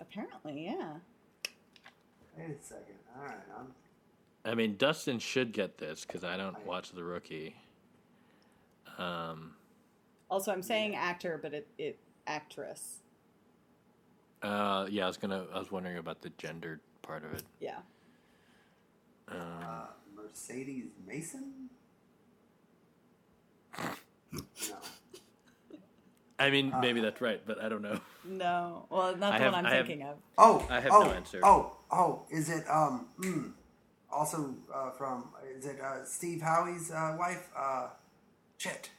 Apparently, yeah. Wait a second. All right. I'm, I mean, Dustin should get this because I don't watch the Rookie. Um, Also, I'm saying actor, but it, it actress. uh, yeah, I was gonna. I was wondering about the gendered part of it. Yeah. Um, uh, Mercedes Mason? No. I mean, maybe Uh, that's right, but I don't know. No, well, not I the have- one I'm I have- thinking of. Oh, I have oh, no answer. Oh, oh, is it um mm, also uh, from is it uh, Steve Howey's uh, wife? Uh, shit,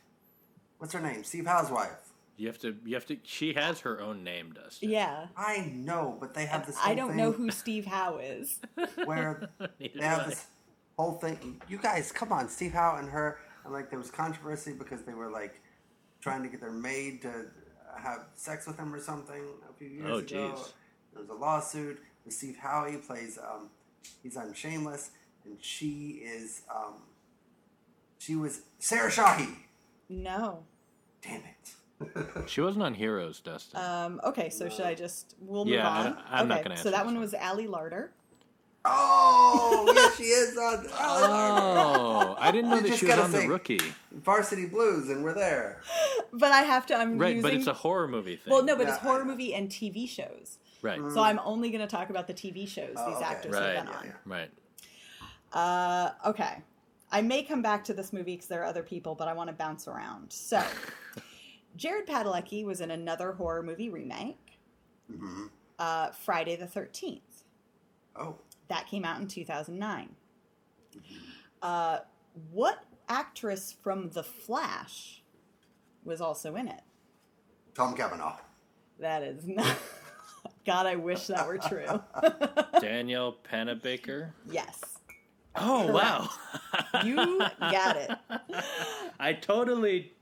what's her name? Steve Howe's wife. You have to. You have to. She has her own name, Dustin. Yeah. I know, but they have this. I whole don't thing know who Steve Howe is. where Neither they have I. this whole thing. You guys, come on, Steve Howe and her, and like there was controversy because they were like trying to get their maid to have sex with him or something a few years Oh, ago. jeez. There was a lawsuit. And Steve Howey plays. Um, he's on Shameless, and she is. Um, she was Sarah Shahi. No. Damn it. She wasn't on Heroes, Dustin. Um, okay, so should I just we'll move Yeah, on? don't- I'm not gonna So that one one. was Ali Larter. oh, yes, she is on. oh, I didn't know You that she was on the Rookie. Varsity Blues, and we're there. But I have to. I'm Right, using. but it's a horror movie thing. well, no, but Yeah, it's horror know. movie and TV shows. Right. So I'm only going to talk about the TV shows Oh, these okay. actors Right, have been yeah, on. yeah. Right. Uh, okay. I may come back to this movie because there are other people, but I want to bounce around. So, Jared Padalecki was in another horror movie remake, hmm uh, Friday the 13th. Oh, That came out in 2009. Uh, what actress from The Flash was also in it? Tom Cavanagh. That is not. God, I wish that were true. Danielle Panabaker. yes. Oh wow! You got it. I totally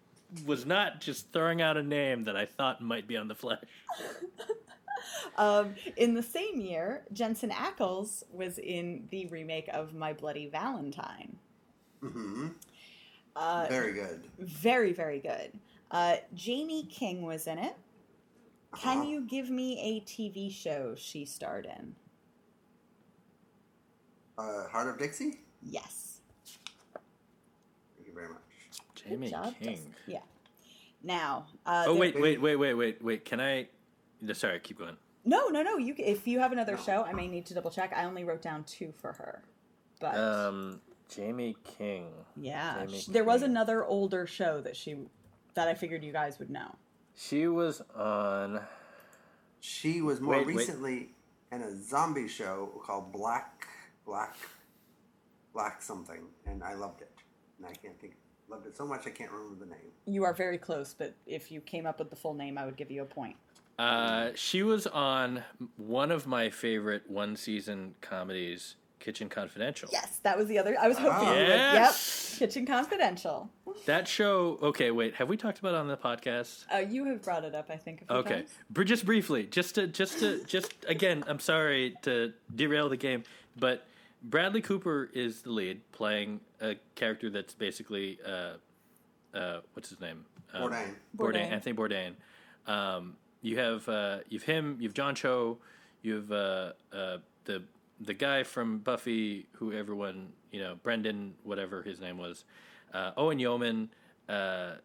was not just throwing out a name that I thought might be on the Flash. Um, in the same year, Jensen Ackles was in the remake of My Bloody Valentine. hmm Uh, Very good. very, very good. Uh, Jaime King was in it. Can Uh-huh. you give me a TV show she starred in? Uh, Hart of Dixie? Yes. Thank you very much. Jaime job, King. Justin. Yeah. Now. Uh, Oh wait, wait, wait, wait, wait, wait. Can I? no, Sorry, keep going. No, no, no. You, if you have another No. show, I may need to double check. I only wrote down two for her, but Um, Jaime King. yeah, Jaime sh- there was another older show that she that I figured you guys would know. She was on. She was more Wait, wait. recently in a zombie show called Black Black Black something, and I loved it. And I can't think loved it so much I can't remember the name. You are very close, but if you came up with the full name, I would give you a point. Uh, she was on one of my favorite one-season comedies, Kitchen Confidential. Yes, that was the other. I was hoping you would. Yes. Yep, Kitchen Confidential. That show. Okay, wait. Have we talked about it on the podcast? Uh, you have brought it up, I think. A few Okay, times. Br- just briefly, just to, just to, just again. I'm sorry to derail the game, but Bradley Cooper is the lead, playing a character that's basically, uh, uh, what's his name? Um, Bourdain. Bourdain, Bourdain. Anthony Bourdain. Um, you have uh, you've him, you've John Cho, you have uh, uh, the the guy from Buffy, who everyone you know, Brendan, whatever his name was, uh, Owain Yeoman, uh, uh,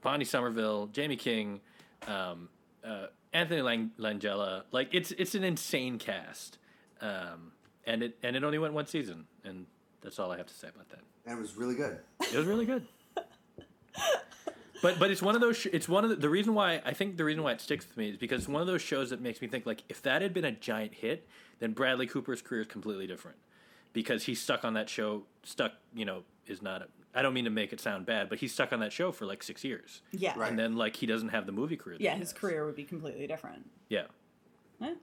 Bonnie Somerville, Jaime King, um, uh, Anthony Lang- Langella. Like it's it's an insane cast, um, and it and it only went one season, and that's all I have to say about that. And it was really good. It was really good. But but it's one of those. Sh- it's one of the, the reason why I think the reason why it sticks with me is because it's one of those shows that makes me think like if that had been a giant hit, then Bradley Cooper's career is completely different because he's stuck on that show. Stuck, you know, is not. I don't mean to make it sound bad, but he's stuck on that show for like six years, Yeah. Right. and then like he doesn't have the movie career. Yeah, his has. career would be completely different. Yeah, Eh.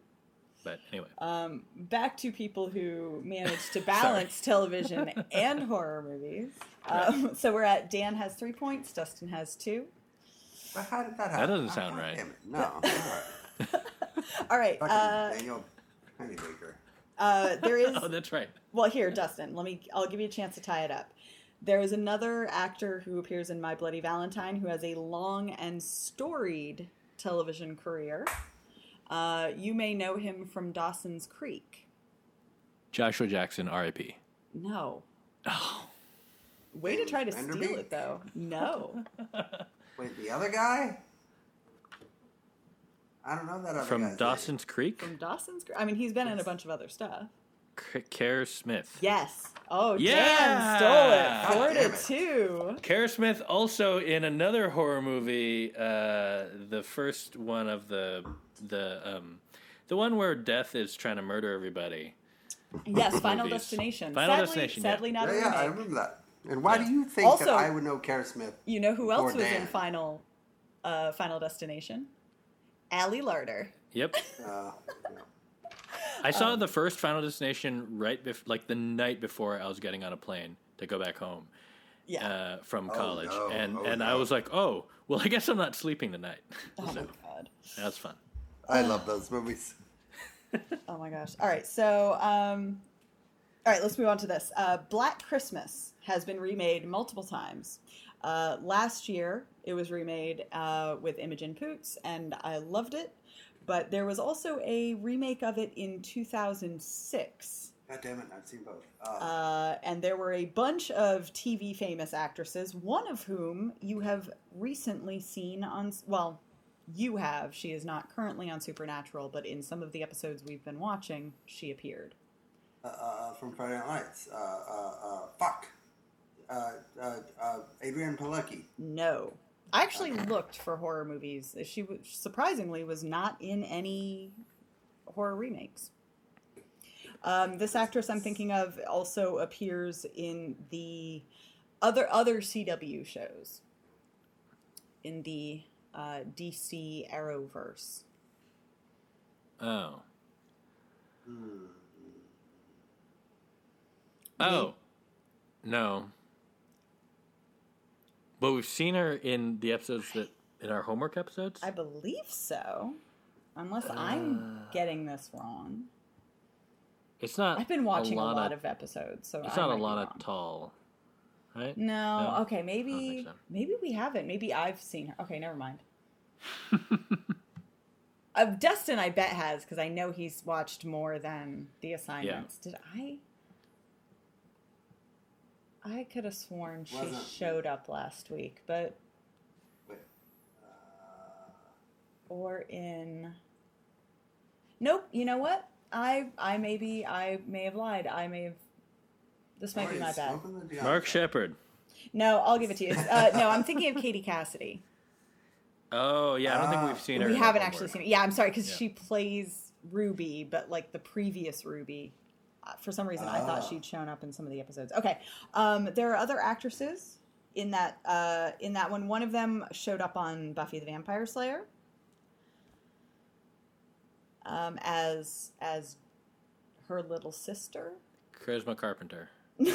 but anyway, Um, back to people who manage to balance television and horror movies. Um, so we're at Dan has three points, Dustin has two. But how did that happen? That doesn't Oh, sound God right. Damn it. No. All right. All right. Fucking Uh, Danielle Panabaker. uh, there is oh, that's right. Well, here, Dustin, let me. I'll give you a chance to tie it up. There is another actor who appears in My Bloody Valentine who has a long and storied television career. Uh, you may know him from Dawson's Creek. Joshua Jackson, R.I.P. No. Oh, Way to try to steal Van Der Beek? it, though. No. Wait, the other guy? I don't know that other from guy's name. Dawson's Creek. From Dawson's Creek. I mean, he's been in a bunch of other stuff. K- Kerr Smith. Yes. Oh, Yeah! Dan stole it. Four God to two. Kerr Smith also in another horror movie, uh, the first one of the the um, the one where death is trying to murder everybody. Yes, Final Movies. Destination. Final sadly, Destination, yeah. Sadly, not Yeah, a yeah, I remember that. And why Yeah. do you think Also- that I would know Kerr Smith? You know who else Or was in Final uh, Final Destination? Ali Larter. Yep, Uh, yeah. I Um, saw the first Final Destination right bef- like the night before I was getting on a plane to go back home Yeah. uh, from Oh, college, no. and Oh, and I was like, oh, well, I guess I'm not sleeping tonight. oh so my god. that was fun. I love those movies. Oh my gosh. All right. So, um, all right. Let's move on to this. Uh, Black Christmas has been remade multiple times. Uh, last year, it was remade uh, with Imogen Poots, and I loved it. But there was also a remake of it in 2006. God damn it, I've seen both. Uh, Uh, and there were a bunch of TV famous actresses, one of whom you have recently seen on, well, you have. She is not currently on Supernatural, but in some of the episodes we've been watching, she appeared. uh, uh, from Friday Night Lights. Uh, uh, uh, fuck. Uh, uh, uh, Adrianne Palicki. No. I actually looked for horror movies. She was, surprisingly was not in any horror remakes. Um, this actress I'm thinking of also appears in the other other CW shows in the uh, DC Arrowverse. Oh, Hmm. oh, no. But we've seen her in the episodes that in our homework episodes. I believe so, unless I'm Uh. getting this wrong. It's not. I've been watching a lot, lot of episodes, so It's I not a lot of tall, right? No, No? okay, maybe so. maybe we haven't. Maybe I've seen her. Okay, never mind. uh, Dustin, I bet has because I know he's watched more than the assignments. Did I? I could have sworn she Wasn't- showed up last week, but Wait. Uh, or in. Nope. You know what? I I maybe I may have lied. I may have. This might be my bad. Smoking the Deontay. Mark Sheppard. No, I'll give it to you. Uh, no, I'm thinking of Katie Cassidy. Oh yeah, I don't Ah. think we've seen her. we haven't actually homework. seen it. Yeah, I'm sorry because Yeah. she plays Ruby, but like the previous Ruby. For some reason, I thought Ah. she'd shown up in some of the episodes. Okay, um, there are other actresses in that uh, in that one. One of them showed up on Buffy the Vampire Slayer um, as as her little sister. Charisma Carpenter.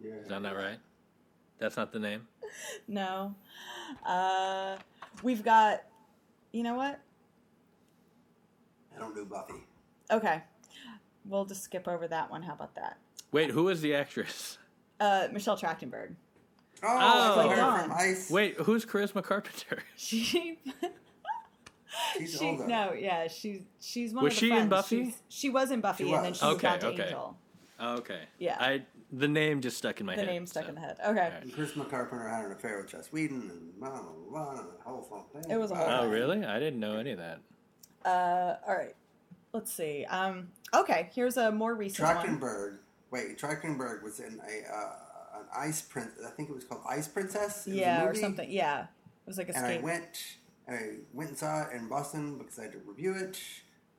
Yeah. Is that not right? That's not the name. no, uh, we've got. You know what? I don't do Buffy. Okay, we'll just skip over that one. How about that? Wait, who is the actress? Uh, Michelle Trachtenberg. Oh, Oh. I Dawn. from Ice. Wait, who's Charisma Carpenter? She, She's she older. no, yeah, she's she's one Was of the she in. Buffy? She's- she was in Buffy, She and then was. she moved Okay, on to okay. Angel. Oh, okay. Yeah. I the name just stuck in my The head. The name stuck so. in the head. Okay, Alright. And Chris Carpenter had an affair with Joss Whedon and blah, blah, blah, and the whole thing. It was a whole Oh, thing. really? I didn't know any of that. uh, all right. Let's see. Um, okay, here's a more recent one. Trachtenberg. Wait, Trachtenberg was in a uh, an Ice Prince. I think it was called Ice Princess. It Yeah, or something. Yeah, it was like a. And I went and I went and saw it in Boston because I had to review it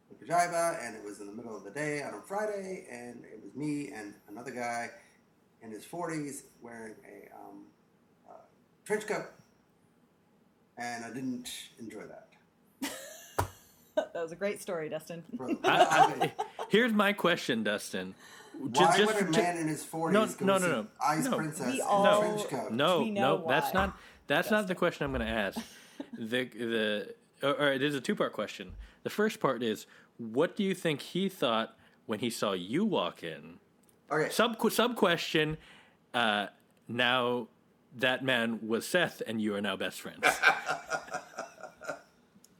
with Pajiba, and it was in the middle of the day on a Friday, and it was me and another guy in his forties wearing a um, uh, trench coat, and I didn't enjoy that. that was a great story, Dustin. I, I, here's my question, Dustin. Ju- Why just- would a ju- man in his forties No, go no, see no, no. Ice No. Princess We in all- a trench coat? No, We know no, that's not that's not the question I'm going to ask. The the or, or there's a two part question. The first part is, what do you think he thought when he saw you walk in? Okay, Sub sub question. Uh, now that man was Seth, and you are now best friends.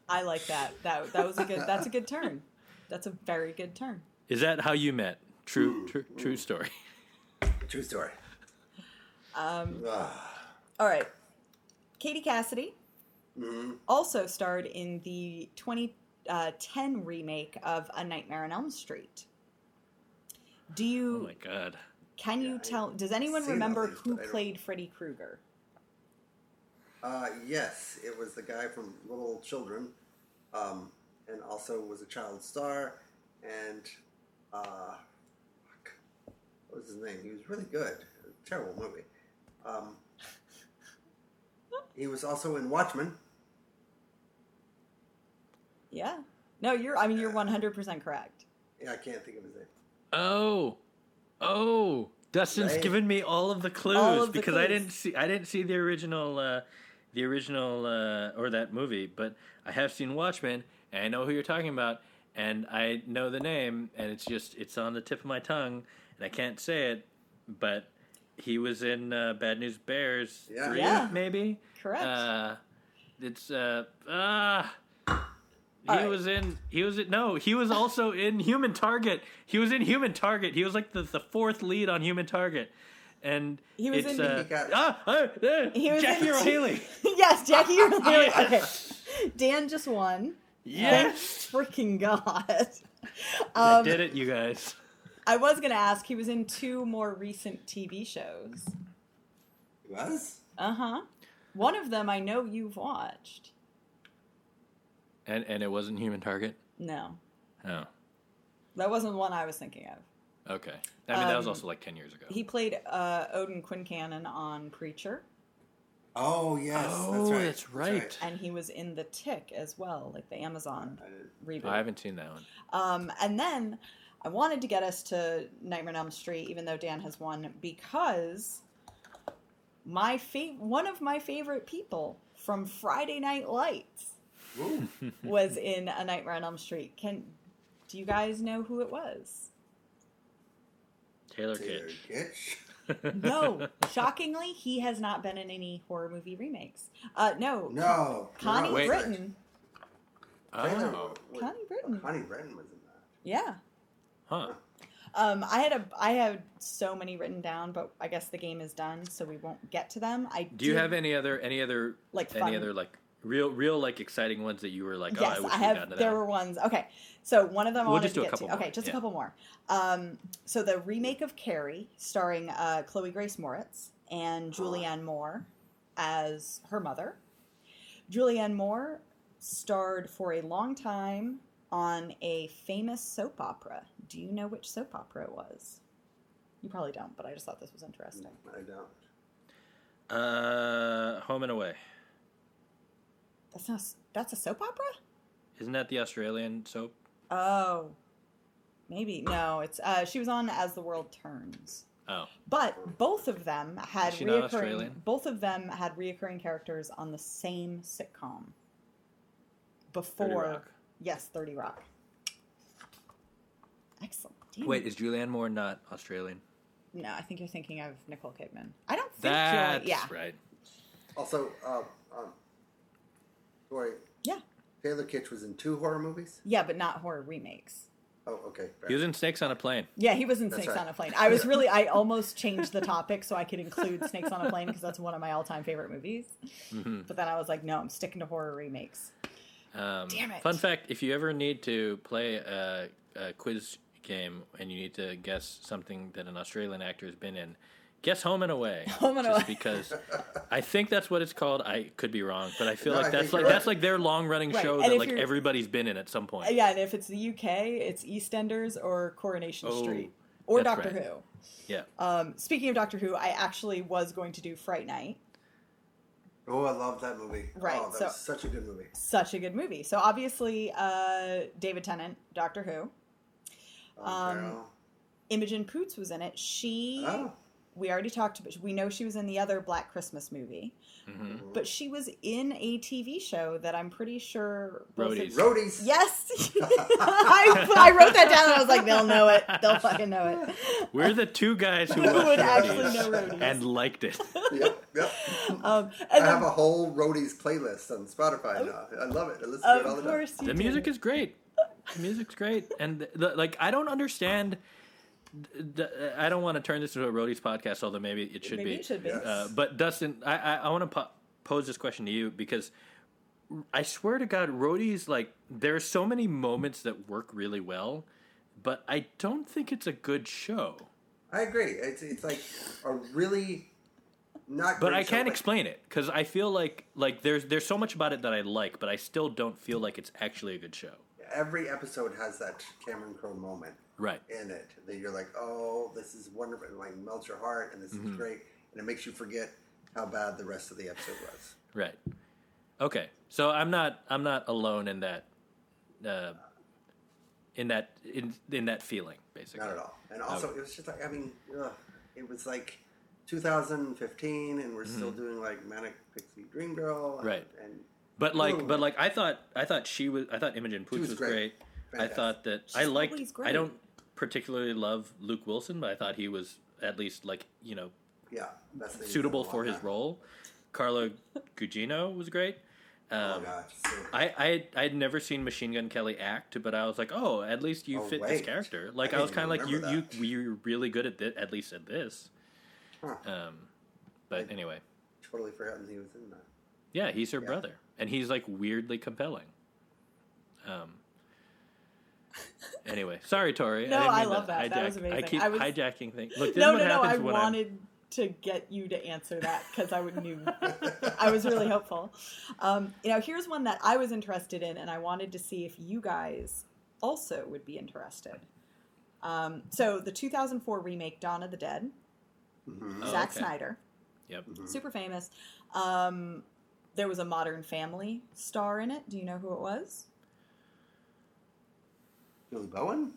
I like that. That that was a good. That's a good turn. That's a very good turn. Is that how you met? True, true, true story. true story. Um, Ah, all right, Katie Cassidy mhm. also starred in the 2010 remake of A Nightmare on Elm Street. Do you? Oh my god. can you Yeah, tell? Does anyone remember these, who but I don't- played Freddy Krueger? Uh, yes, it was the guy from Little Children, um, and also was a child star. And uh, fuck, what was his name? He was really good. Terrible movie. Um, he was also in Watchmen. Yeah. No, you're. I mean, you're 100 percent correct. Yeah, I can't think of his name. Oh, oh! Dustin's Right. given me all of the clues All of the because I didn't see I didn't see the original uh, the original uh, or that movie, but I have seen Watchmen and I know who you're talking about and I know the name and it's just it's on the tip of my tongue and I can't say it, but he was in uh, Bad News Bears Yeah. three Yeah. maybe. Correct. Uh, it's uh ah. He All right. was in. He was in. No, he was also in Human Target. He was in Human Target. He was like the, the fourth lead on Human Target, and He was it's, in- uh, He ah, ah, ah, He was Jackie in- Earle Haley. yes, Jackie, you're really Yes. okay. Dan just won. Yes, Thank freaking god. I Um, did it, you guys. I was gonna ask. He was in two more recent TV shows. He was? Uh huh. One of them I know you've watched. And and it wasn't Human Target. No, Oh, that wasn't one I was thinking of. Okay. I mean, that was Um, also like ten years ago. He played uh, Odin Quincannon on Preacher, Oh, yes. Oh, that's right. that's right. and he was in The Tick as well, like the Amazon I reboot. I haven't seen that one. Um, and then I wanted to get us to Nightmare on Elm Street, even though Dan has won, because my fa- one of my favorite people from Friday Night Lights Ooh. was in A Nightmare on Elm Street. Can do you guys know who it was? Taylor Taylor Kitsch. Kitsch. No, shockingly, he has not been in any horror movie remakes. Uh, no, No. Connie no, Wait. Britton. Taylor, Oh, Connie Britton. Connie Britton was in that. Yeah. huh. Um, I had a I had so many written down, but I guess the game is done, so we won't get to them. I Do you have any other any other Like any fun- other like real real like exciting ones that you were like, oh, yes, I wish I we'd have. gotten to There that. were ones. Okay, so one of them I We'll wanted just to do a get couple to. more, Okay, just yeah. a couple more. Um, so the remake of Carrie, starring uh, Chloe Grace Moretz and Julianne Moore as her mother. Julianne Moore starred for a long time on a famous soap opera. Do you know which soap opera it was? You probably don't, but I just thought this was interesting. I don't. Uh, Home and Away. That's not. That's a soap opera. Isn't that the Australian soap? Oh, maybe no. It's uh, she was on As the World Turns, Oh, but both of them had Is she reoccurring. Australian? Both of them had reoccurring characters on the same sitcom. 30 Before, Rock. yes, Thirty Rock. Excellent. Damn. Wait, is Julianne Moore not Australian? no, I think you're thinking of Nicole Kidman. I don't think. That's Julie, yeah, right. Also, um, um, sorry. Yeah. Taylor Kitsch was in two horror movies. yeah, but not horror remakes. Oh, okay. fair. He was in Snakes on a Plane. Yeah, he was in That's Snakes right. on a Plane. I was really, I almost changed the topic so I could include Snakes on a Plane because that's one of my all-time favorite movies. Mm-hmm. But then I was like, no, I'm sticking to horror remakes. Um, Damn it. Fun fact: If you ever need to play a, a quiz game and you need to guess something that an Australian actor has been in, guess Home and Away. Home and just Away. because I think that's what it's called. I could be wrong, but I feel No, like I that's like you're that's like their long running Right, show and that like everybody's been in at some point. Yeah, and if it's the UK, it's EastEnders or Coronation Oh, Street or Doctor right. Who. Yeah. Um, speaking of Doctor Who, I actually was going to do Fright Night. Oh, I love that movie. Right, Oh, that so- was such a good movie. Such a good movie. So obviously, uh, David Tennant, Doctor Who. Oh, Um, girl. Imogen Poots was in it. She, Oh. We already talked about. We know she was in the other Black Christmas movie, hmm but she was in a TV show that I'm pretty sure. both Roadies. Roadies. Yes, I, I wrote that down and I was like, they'll know it. They'll fucking know it. We're the two guys who Who would actually know Roadies. and liked it. Yep, yep. Um, I and have a whole Roadies playlist on Spotify now. I love it. I listen to it all of the course, time. The do. music is great. The music's great, and the, like I don't understand. D- I don't want to turn this into a roadies podcast, although maybe it should Maybe be. it should be. Yes. Uh, but Dustin, I I, I want to po- pose this question to you because I swear to God, roadies like there are so many moments that work really well but I don't think it's a good show. I agree. It's it's like a really not. But I can't but explain it because I feel like like there's there's so much about it that I like, but I still don't feel like it's actually a good show. Every episode has that Cameron Crowe moment Right. in it that you're like, oh, this is wonderful, and like melts your heart, and this Mm-hmm. is great, and it makes you forget how bad the rest of the episode was. Right. Okay. So I'm not I'm not alone in that uh, in that in in that feeling basically. Not at all. And also, it was just like, I mean, ugh, it was like 2015, and we're still doing like Manic Pixie Dream Girl, and, Mm-hmm. Right. And But like Ooh. but like I thought I thought she was I thought Imogen Poots was was, great. great. I thought that I She's liked always I don't particularly love Luke Wilson, but I thought he was at least like, you know, yeah, suitable for his time. role. Carla Gugino was great. Oh Um, gosh, so, I I I'd never seen Machine Gun Kelly act, but I was like, oh, at least you Oh, fit this character. Like I I, was kind of like, you remember you you're really good at this, at least at this. Huh. Um, but anyway, totally forgotten he was in that. yeah, he's her Yeah. brother, and he's like weirdly compelling. Um. Anyway, sorry, Tori. No, didn't I love to that. That was hijack- I keep I was- hijacking things. Look, this no, is no, what no. I happens when I'm- wanted to get you to answer that because I knew I was really hopeful. Um, you know, here's one that I was interested in, and I wanted to see if you guys also would be interested. Um, so, the 2004 remake Dawn of the Dead, Mhm. Oh, Zack okay. Snyder, Yep. super famous. Um, there was a Modern Family star in it. Do you know who it was? Billy Bowen.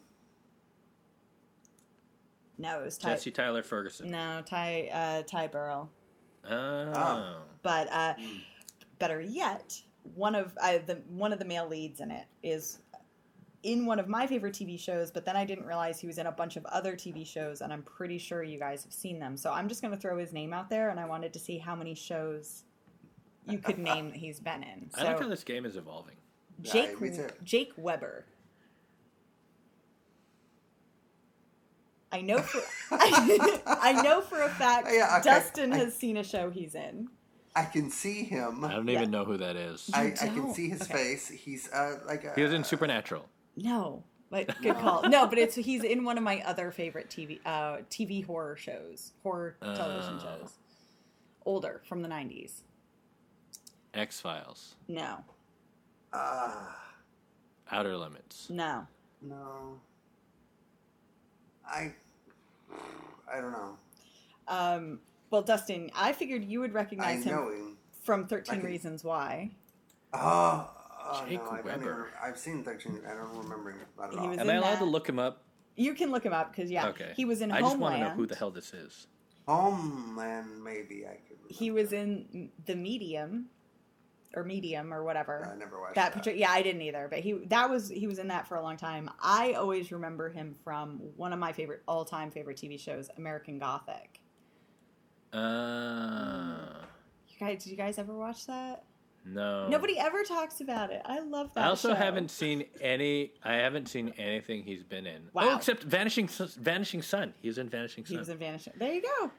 No, it was Ty. Jesse Tyler Ferguson. No, Ty. Uh, Ty Burrell. Oh. But uh, better yet, one of uh, the one of the male leads in it is in one of my favorite TV shows. But then I didn't realize he was in a bunch of other TV shows, and I'm pretty sure you guys have seen them. So I'm just going to throw his name out there, and I wanted to see how many shows you could name that he's been in. I like how this game is evolving. Jake Yeah. Jake Weber. I know for I know for a fact Yeah, okay. Dustin I- has seen a show he's in. I can see him. I don't Yeah. even know who that is. I, I can see his Okay. face. He's uh, like a, He was in Supernatural. No, but good call. No, but it's he's in one of my other favorite TV uh, TV horror shows, horror television Oh. shows. Older from the '90s. X Files. No, Ah, Outer Limits. no. no. I, I don't know. Um, well, Dustin, I figured you would I recognize him know him. from 13 can- Reasons Why. Oh, oh Jake no, I Weber. Even, I've seen 13. I don't remember him not at He all. was Am I in allowed to look him up? You can look him up because yeah, okay. he was in I just want to know who the hell this is. Homeland, maybe I could. Remember. He was in The Medium, or Medium, or whatever. I never watched that that. particular yeah i didn't either but he that was he was in that for a long time i always remember him from one of my favorite all-time favorite tv shows american gothic Uh, you guys did you guys ever watch that no. nobody ever talks about it i love that I also show. haven't seen any. I haven't seen anything he's been in. Wow. Oh, except Vanishing Sun- Vanishing Sun. He was in Vanishing he Sun. was in vanishing there you go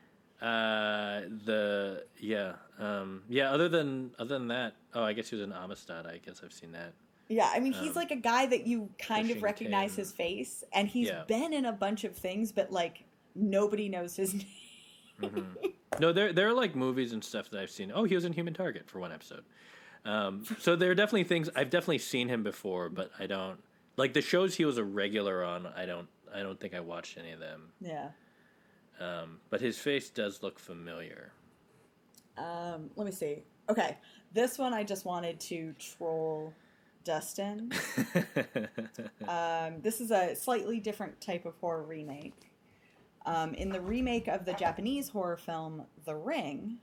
Uh, the yeah, um, yeah. Other than other than that, oh, I guess he was in Amistad. I guess I've seen that. yeah i mean he's Um, like a guy that you kind of recognize his face and he's Yeah. been in a bunch of things but like nobody knows his name Mhm. no, there there are like movies and stuff that I've seen. Oh, he was in Human Target for one episode. Um, so there are definitely things I've definitely seen him before, but I don't like the shows he was a regular on. I don't I don't think I watched any of them. yeah Um, but his face does look familiar. Um, let me see. Okay, this one I just wanted to troll Dustin. Um, this is a slightly different type of horror remake. Um, in the remake of the Japanese horror film The Ring,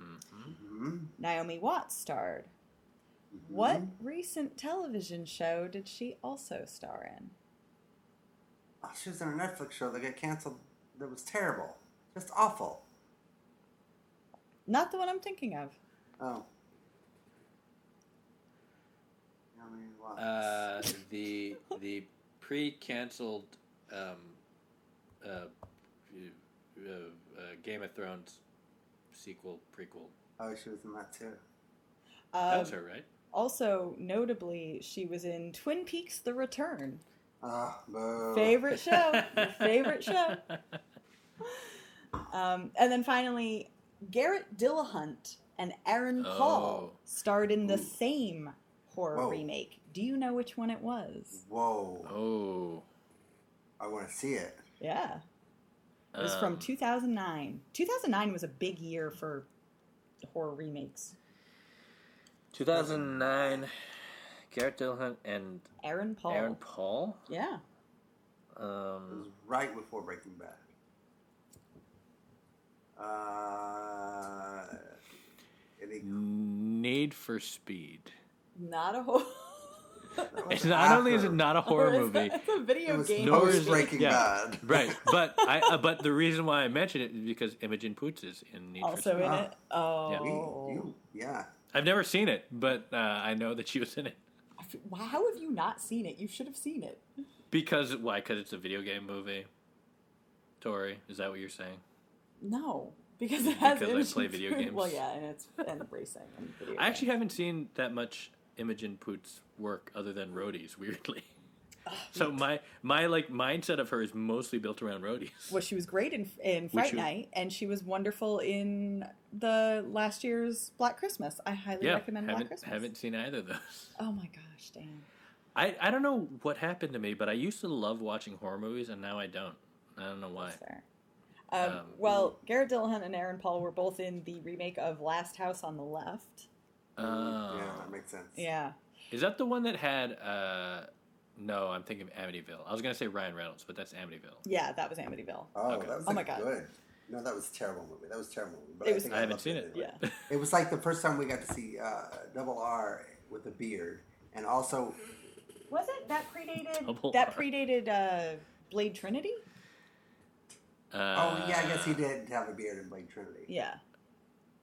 Mhm. Naomi Watts starred. Mm-hmm. What recent television show did she also star in? Oh, she was in a Netflix show that got canceled. That was terrible, just awful. Not the one I'm thinking of. Oh. Naomi Watts. Uh, the the pre-canceled um, uh, uh, uh, Game of Thrones sequel prequel. oh, she was in that too. That Um, was her, right? also, notably, she was in Twin Peaks: The Return. Ah, boo. Favorite show. Favorite show. Um, and then finally, Garrett Dillahunt and Aaron Paul Oh. starred in the Ooh. same horror Whoa. remake. Do you know which one it was? Whoa. Oh. I want to see it. Yeah. It was from Um, 2009. 2009 was a big year for horror remakes. 2009. Garrett Dillahunt and Aaron Paul. Aaron Paul. Yeah. It was Um, right before Breaking Bad. Uh, any, Need for Speed. Not a horror. It's not only is it not a horror It's a- movie, It's a video It was game. Nor is it- Breaking yeah. Bad. right? But I uh, but the reason why I mention it is because Imogen Poots is in Need for also Speed. in Ah. it. Oh. You, you, yeah. I've never seen it, but uh, I know that she was in it I f- Why- How have you not seen it? You should have seen it. because why? Because it's a video game movie. Tori, is that what you're saying? No, because it has. Because I play video games. Well, yeah, and it's and racing and video. I actually haven't seen that much Imogen Poots work other than roadies. Weirdly, so my my like mindset of her is mostly built around roadies. Well, she was great in in Fright you- Night, and she was wonderful in the last year's Black Christmas. I highly yeah, recommend Black Christmas. haven't seen either of those. Oh my gosh, Dan. I, I don't know what happened to me, but I used to love watching horror movies, and now I don't. I don't know why. That's fair. Um, Um, well, Garrett Dillahunt and Aaron Paul were both in the remake of Last House on the Left. Oh. Yeah, that makes sense. Yeah. Is that the one that had? uh No, I'm thinking of Amityville. I was gonna say Ryan Reynolds, but that's Amityville. Yeah, that was Amityville. Oh, Okay. that was Oh like my God. good. No, that was a terrible movie. That was a terrible movie. But It I, was- think I haven't loved seen it. anyway. Yeah. It was like the first time we got to see uh, Double R with a beard, and also Was it that predated? Double that R. predated uh, Blade Trinity. Uh, oh yeah, I guess he did have a beard in Blade Trinity. Yeah.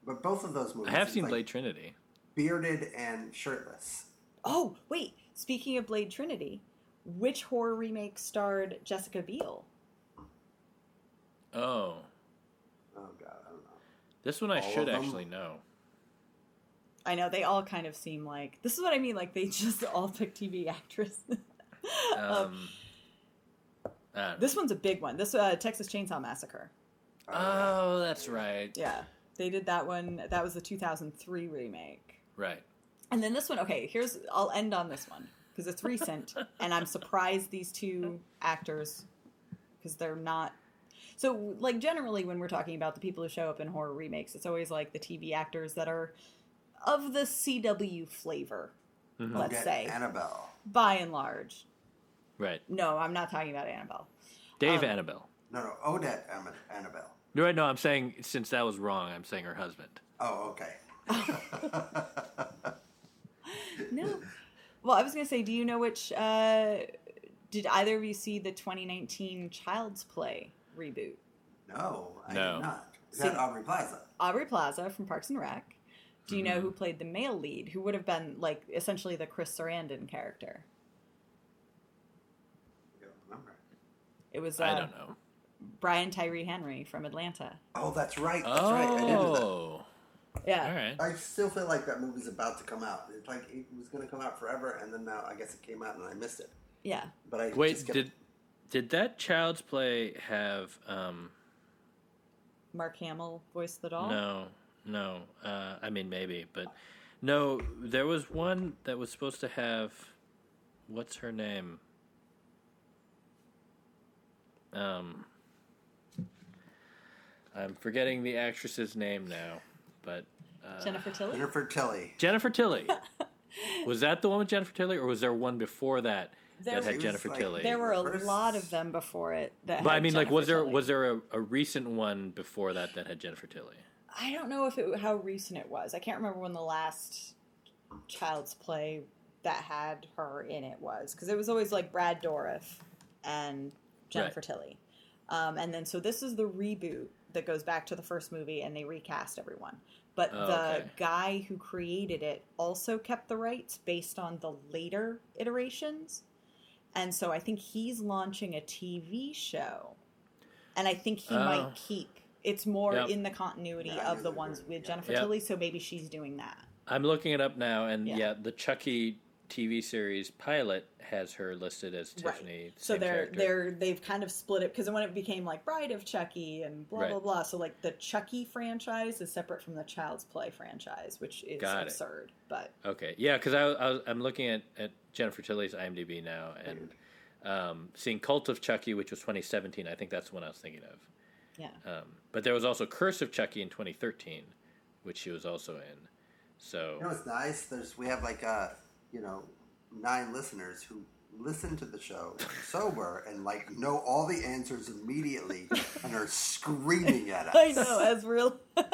But both of those movies. I have seen like Blade Trinity. bearded and shirtless. Oh wait, speaking of Blade Trinity, which horror remake starred Jessica Biel? Oh, Oh god, I don't know. this one I All should actually know. I know they all kind of seem like this is what I mean. Like they just all pick TV actresses. Um, Um, I don't know. This one's a big one. This uh, Texas Chainsaw Massacre. Oh, that's right. Yeah, they did that one. That was the 2003 remake. Right. And then this one. Okay, here's. I'll end on this one because it's recent, and I'm surprised these two actors because they're not. So, like generally, when we're talking about the people who show up in horror remakes, it's always like the TV actors that are of the CW flavor. Mhm. Let's Get say, Annabelle. by and large. Right. No, I'm not talking about Annabelle. Dave Um, Annable. No, no, Odette Annable. No, right. No, I'm saying since that was wrong, I'm saying her husband. Oh, okay. No. Well, I was going to say, do you know which? Uh, did either of you see the 2019 Child's Play reboot? no, I No. did not. Is See- that Aubrey Plaza? Aubrey Plaza from Parks and Rec. Do you know Mhm. who played the male lead? Who would have been like essentially the Chris Sarandon character? I don't remember. It was uh, I don't know. Brian Tyree Henry from Atlanta. Oh, that's right. That's right. I did know that. Oh. Yeah. All right. I still feel like that movie's about to come out. It's like it was going to come out forever, and then now I guess it came out and I missed it. Yeah. But I Wait, just kept, did did that Child's Play have? um Mark Hamill voiced the doll. No, no. Uh, I mean, maybe, but no. There was one that was supposed to have. What's her name? Um, I'm forgetting the actress's name now, but uh, Jennifer Tilly. Jennifer Tilly. Jennifer Tilly. was that the one with Jennifer Tilly, or was there one before that There- that had Jennifer like- Tilly? There were a First- lot of them before it. That but I had mean, like, was there Tilly. was there a, a recent one before that that had Jennifer Tilly? I don't know if it how recent it was. I can't remember when the last Child's Play that had her in it was because it was always like Brad Dourif and Jennifer Tilly, um, and then so this is the reboot that goes back to the first movie and they recast everyone. But Oh, the okay. guy who created it also kept the rights based on the later iterations. And so I think he's launching a TV show. And I think he Oh. might keep it's more Yep. in the continuity Yeah, of the ones with. Jennifer Yep. Tilly, so maybe she's doing that. I'm looking it up now, and Yeah. yeah, the Chucky TV series pilot has her listed as Tiffany. Right. So same they're character. they're they've kind of split it because when it became like Bride of Chucky and blah Right. blah blah. So like the Chucky franchise is separate from the Child's Play franchise, which is Got it. absurd. But Okay, yeah, because I, I was, I'm looking at, at Jennifer Tilly's IMDb now and um, seeing Cult of Chucky, which was 2017. I think that's the one I was thinking of. yeah, Um, but there was also Curse of Chucky in 2013, which she was also in. So You know what's nice? There's we have like uh, you know, nine listeners who listen to the show sober and like know all the answers immediately and are screaming at us. I know as real.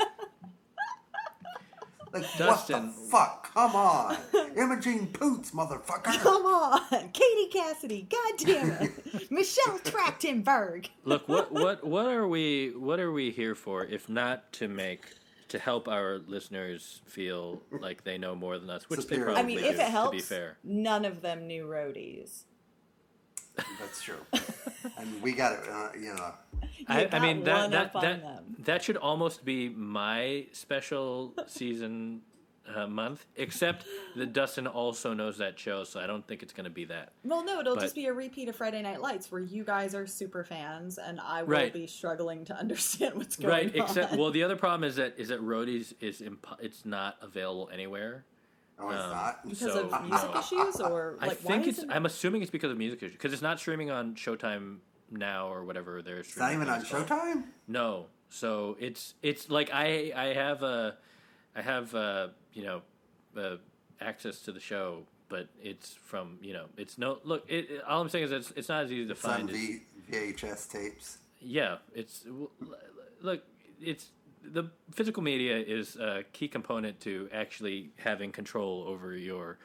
Like Dustin. what the fuck? Come on, Imogen Poots, motherfucker. Come on, Katie Cassidy. God damn it, Michelle Trachtenberg. look, what what what are we what are we here for if not to make to help our listeners feel like they know more than us, which Superior. they I probably mean, do. if it helps, to be fair. none of them knew roadies. That's true. And we got it. Uh, you know, I, I got mean that one that up on that, them. that should almost be my special season uh, month, except that Dustin also knows that show, so I don't think it's going to be that. Well, no, it'll But- just be a repeat of Friday Night Lights, where you guys are super fans, and I will Right. be struggling to understand what's going Right, on. Right. Except well, the other problem is that is that Roadies is imp- it's not available anywhere. no, it's Um, not. because so, of music no. issues, or I think why it's. isn't I'm assuming it's because of music issues because it's not streaming on Showtime now or whatever they're. It's not even on. Showtime. No, so it's it's like I I have a I have uh you know uh, access to the show, but it's from you know it's no look. It, it- all I'm saying is it's it's not as easy to It's find. as, v- VHS tapes. yeah, it's look it's the physical media is a key component to actually having control over your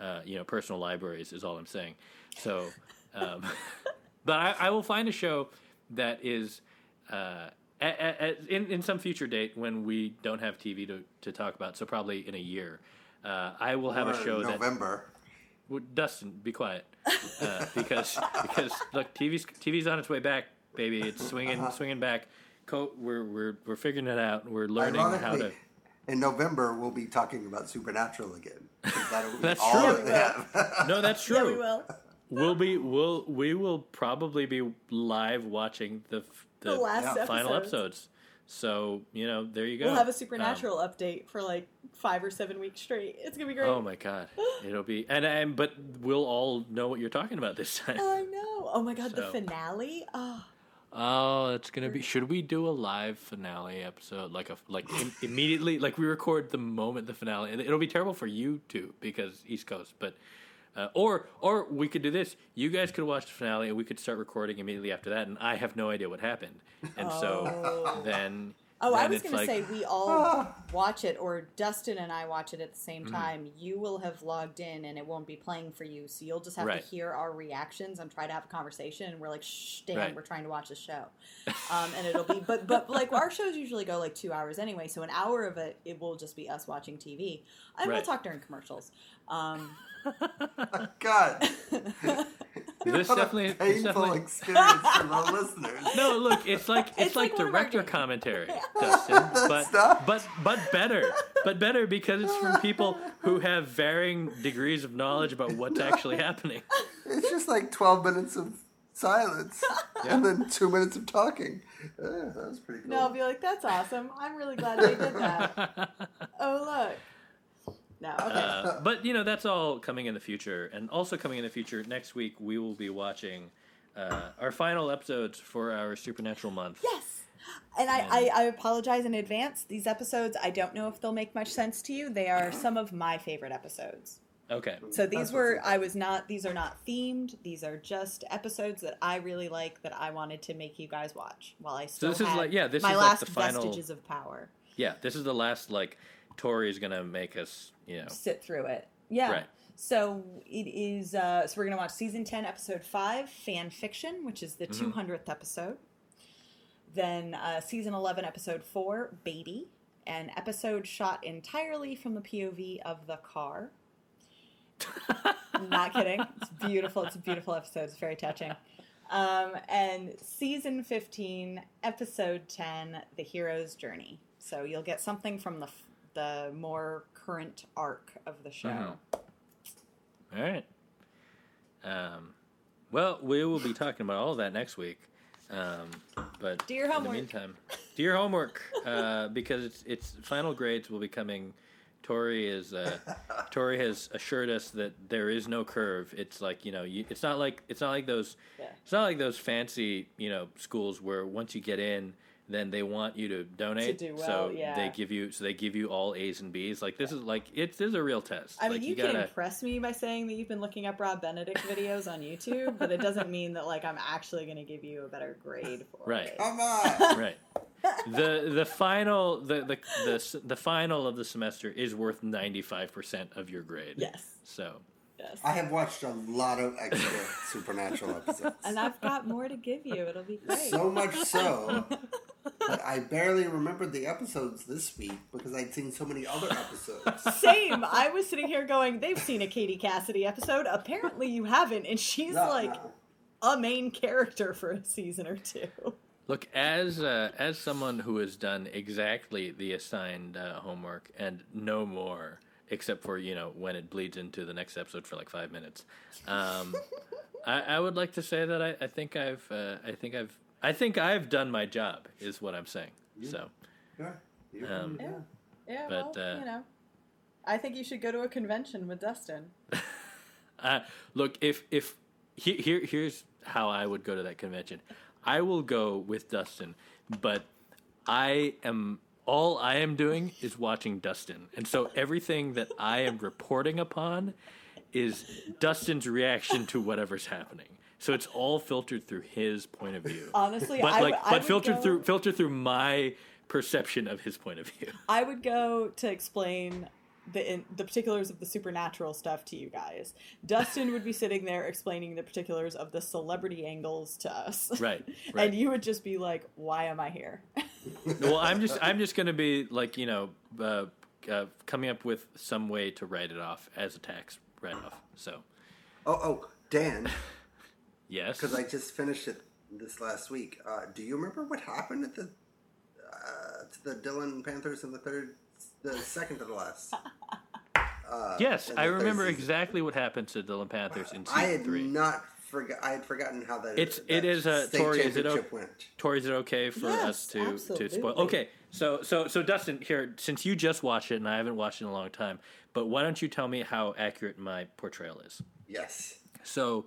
uh, you know personal libraries is all I'm saying. So, um, but I, I will find a show that is uh, at, at, in in some future date when we don't have TV to to talk about. So probably in a year. Uh, I will have Or a show that November. well, Dustin, be quiet, uh, because because look, TV's TV's on its way back, baby. It's swinging swinging back. Co- we're we're we're figuring it out. We're learning how to. In November we'll be talking about Supernatural again. That's all true. that they have. No, that's Yeah, true. we will. We'll be we'll we will probably be live watching the f- the, The last Yeah. final episodes. So you know, there you go. We'll have a Um, supernatural update for like five or seven weeks straight. It's gonna be great. oh my god, it'll be and and but we'll all know what you're talking about this time. I know. Oh my god, the finale. Oh, Oh, it's gonna be. Should we do a live finale episode, like a like im- immediately, like we record the moment the finale, and it'll be terrible for you too because East Coast, but. Uh, or or we could do this. You guys could watch the finale, and we could start recording immediately after that. And I have no idea what happened, and so Oh. then. Oh, I was it's going to say we all watch it, or Dustin and I watch it at the same Mm-hmm. time. You will have logged in, and it won't be playing for you, so you'll just have Right. to hear our reactions and try to have a conversation. And we're like, "Shh, Dan, Right. we're trying to watch the show," um, and it'll be. But but like our shows usually go like two hours anyway, so an hour of it it will just be us watching TV, and we'll talk during commercials. Um, God, This what definitely, a painful definitely experience for the listeners. no. Look, it's like it's, It's like, like one of our director games. commentary, Dustin, but Stop. but but better, but better because it's from people who have varying degrees of knowledge about what's actually happening. It's just like twelve minutes of silence and then two minutes of talking. Yeah, that was pretty cool. no, I'll be like, "That's awesome! I'm really glad they did that." oh look. No, okay. Uh, but you know that's all coming in the future, and also coming in the future next week we will be watching uh, our final episodes for our Supernatural month. Yes. And I, I, I apologize in advance. These episodes, I don't know if they'll make much sense to you. They are some of my favorite episodes. Okay. So these That's were, I was not, these are not themed. These are just episodes that I really like that I wanted to make you guys watch while I still this is like- yeah, this my is like last the final- vestiges of power. Yeah, this is the last like Tori's gonna make us. You know. Sit through it. Yeah. Right. So it is, uh, so we're going to watch season 10, episode 5, Fan Fiction, which is the Mhm. 200th episode. Then uh, season 11, episode 4, Baby, an episode shot entirely from the POV of the car. Not kidding. It's beautiful. It's a beautiful episode. It's very touching. Um, and season 15, episode 10, The Hero's Journey. So you'll get something from the, the more current arc of the show. Mhm. All right. Um, well, we will be talking about all of that next week. Um, but Do your in homework. the meantime, do your homework uh, because it's it's final grades will be coming. Tori is uh, Tori has assured us that there is no curve. It's like you know, you, it's not like it's not like those Yeah. it's not like those fancy you know schools where once you get in, then they want you to donate. To do well, so yeah. they give you so they give you all A's and B's. Like this is like it's this is a real test. I mean, like, you, can gotta impress me by saying that you've been looking up Rob Benedict videos on YouTube, but it doesn't mean that like I'm actually going to give you a better grade for it. Right. it. Come on. right. The the final the, the the the final of the semester is worth ninety five percent of your grade. Yes. So Yes. I have watched a lot of extra Supernatural episodes. and I've got more to give you. It'll be great. So much so that I barely remembered the episodes this week because I'd seen so many other episodes. Same. I was sitting here going, they've seen a Katie Cassidy episode. Apparently you haven't, and she's No, like no. a main character for a season or two. look as uh, as someone who has done exactly the assigned uh, homework and no more, except for you know when it bleeds into the next episode for like five minutes. Um, I, I would like to say that I, I think I've uh, I think I've I think I've done my job is what I'm saying. So. Yeah, Um, yeah. Yeah, But, well, uh, you know. I think you should go to a convention with Dustin. Uh, look, if if he, here here's how I would go to that convention. I will go with Dustin, but I am all I am doing is watching Dustin, and so everything that I am reporting upon is Dustin's reaction to whatever's happening. So it's all filtered through his point of view, Honestly, but like would- I but would filtered go- through filtered through my perception of his point of view. I would go to explain the in, the particulars of the supernatural stuff to you guys. Dustin would be sitting there explaining the particulars of the celebrity angles to us. Right, right. And you would just be like, "Why am I here?" well, I'm just I'm just gonna be like you know uh, uh, coming up with some way to write it off as a tax write off. So Oh, oh, Dan, yes, because I just finished it this last week. Uh, do you remember what happened at the uh, to the Dillon Panthers in the third, the second to the last? Uh, yes, I remember season? exactly what happened to the Dillon Panthers in I season had three. not forgot. I had forgotten how that. It's- that it is, uh, state Tori, is it championship o- went. Tori, is it okay for Yes, us to to spoil? Okay, so so so Dustin, here since you just watched it and I haven't watched it in a long time, but why don't you tell me how accurate my portrayal is? Yes. So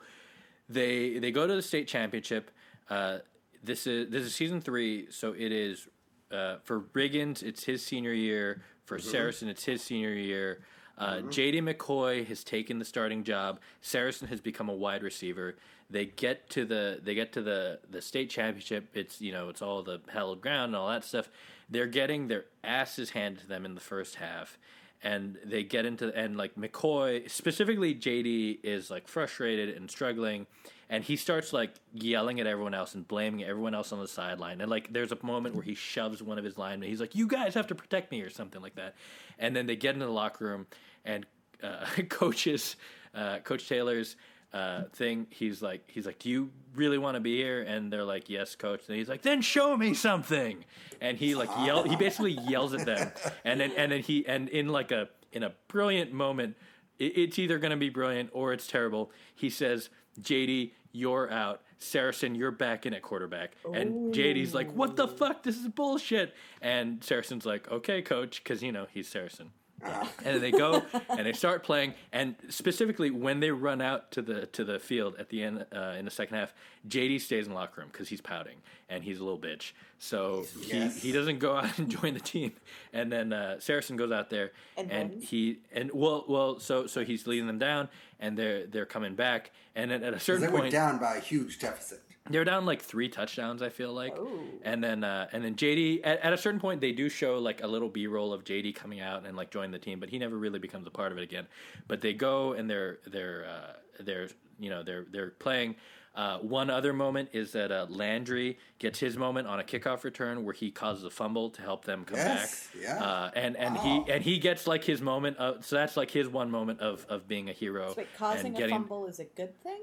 they they go to the state championship. Uh, this is this is season three, so it is uh, for Riggins. It's his senior year. For Saracen, it's his senior year. Uh, J.D. McCoy has taken the starting job. Saracen has become a wide receiver. They get to the they get to the the state championship. It's you know it's all the hallowed ground and all that stuff. They're getting their asses handed to them in the first half and they get into and like McCoy specifically JD is like frustrated and struggling and he starts like yelling at everyone else and blaming everyone else on the sideline and like there's a moment where he shoves one of his linemen he's like you guys have to protect me or something like that and then they get into the locker room and uh, coaches uh, coach Taylor's uh, thing he's like he's like do you really want to be here? And they're like yes coach. And he's like then show me something. And he like yell he basically yells at them. And then and then he and in like a in a brilliant moment it, it's either going to be brilliant or it's terrible he says jd you're out. Saracen you're back in at quarterback. And jd's like what the fuck? This is bullshit. And saracen's like okay coach because you know he's saracen and they go and they start playing. And specifically when they run out to the to the field at the end uh, in the second half jd stays in the locker room because he's pouting and he's a little bitch. So Yes. he, he doesn't go out and join the team. And then uh, saracen goes out there And and, he and well well so so he's leading them down and they're they're coming back. And then at a certain They were point down by a huge deficit. They're down like three touchdowns. I feel like, Oh. and then uh, and then JD at, at a certain point they do show like a little B roll of JD coming out and like joining the team, but he never really becomes a part of it again. But they go and they're they're uh, they're you know they're they're playing. Uh, one other moment is that uh, Landry gets his moment on a kickoff return where he causes a fumble to help them come Yes, back. yeah. Uh, and and Wow. he and he gets like his moment of so that's like his one moment of of being a hero. So wait, causing and a fumble is a good thing?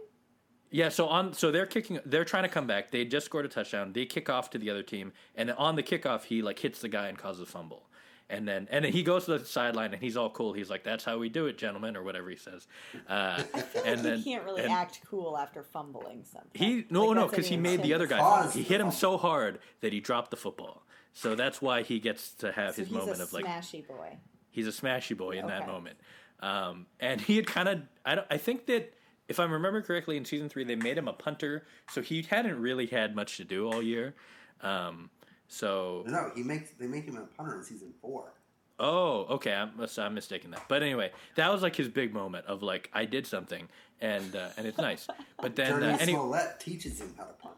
Yeah, so on so they're kicking they're trying to come back. They just scored a touchdown. They kick off to the other team and on the kickoff he like hits the guy and causes a fumble. and then and then he goes to the sideline and he's all cool. He's like, "That's how we do it, gentlemen," or whatever he says. Uh, I feel and like then he can't really and act cool after fumbling something. He no Like, no because he made the other guy. Fumble. He hit him so hard that he dropped the football. So that's why he gets to have So his he's moment a of like smashy boy. he's a smashy boy in that moment. Um, and he had kind of I don't I think that if I remember correctly in season three they made him a punter, so he hadn't really had much to do all year. Um, so No, he makes they make him a punter in season four. oh okay I'm I'm mistaken that. But anyway, that was like his big moment of like I did something and uh, and it's nice. But then Jurnee uh, any, Smollett teaches him how to punt.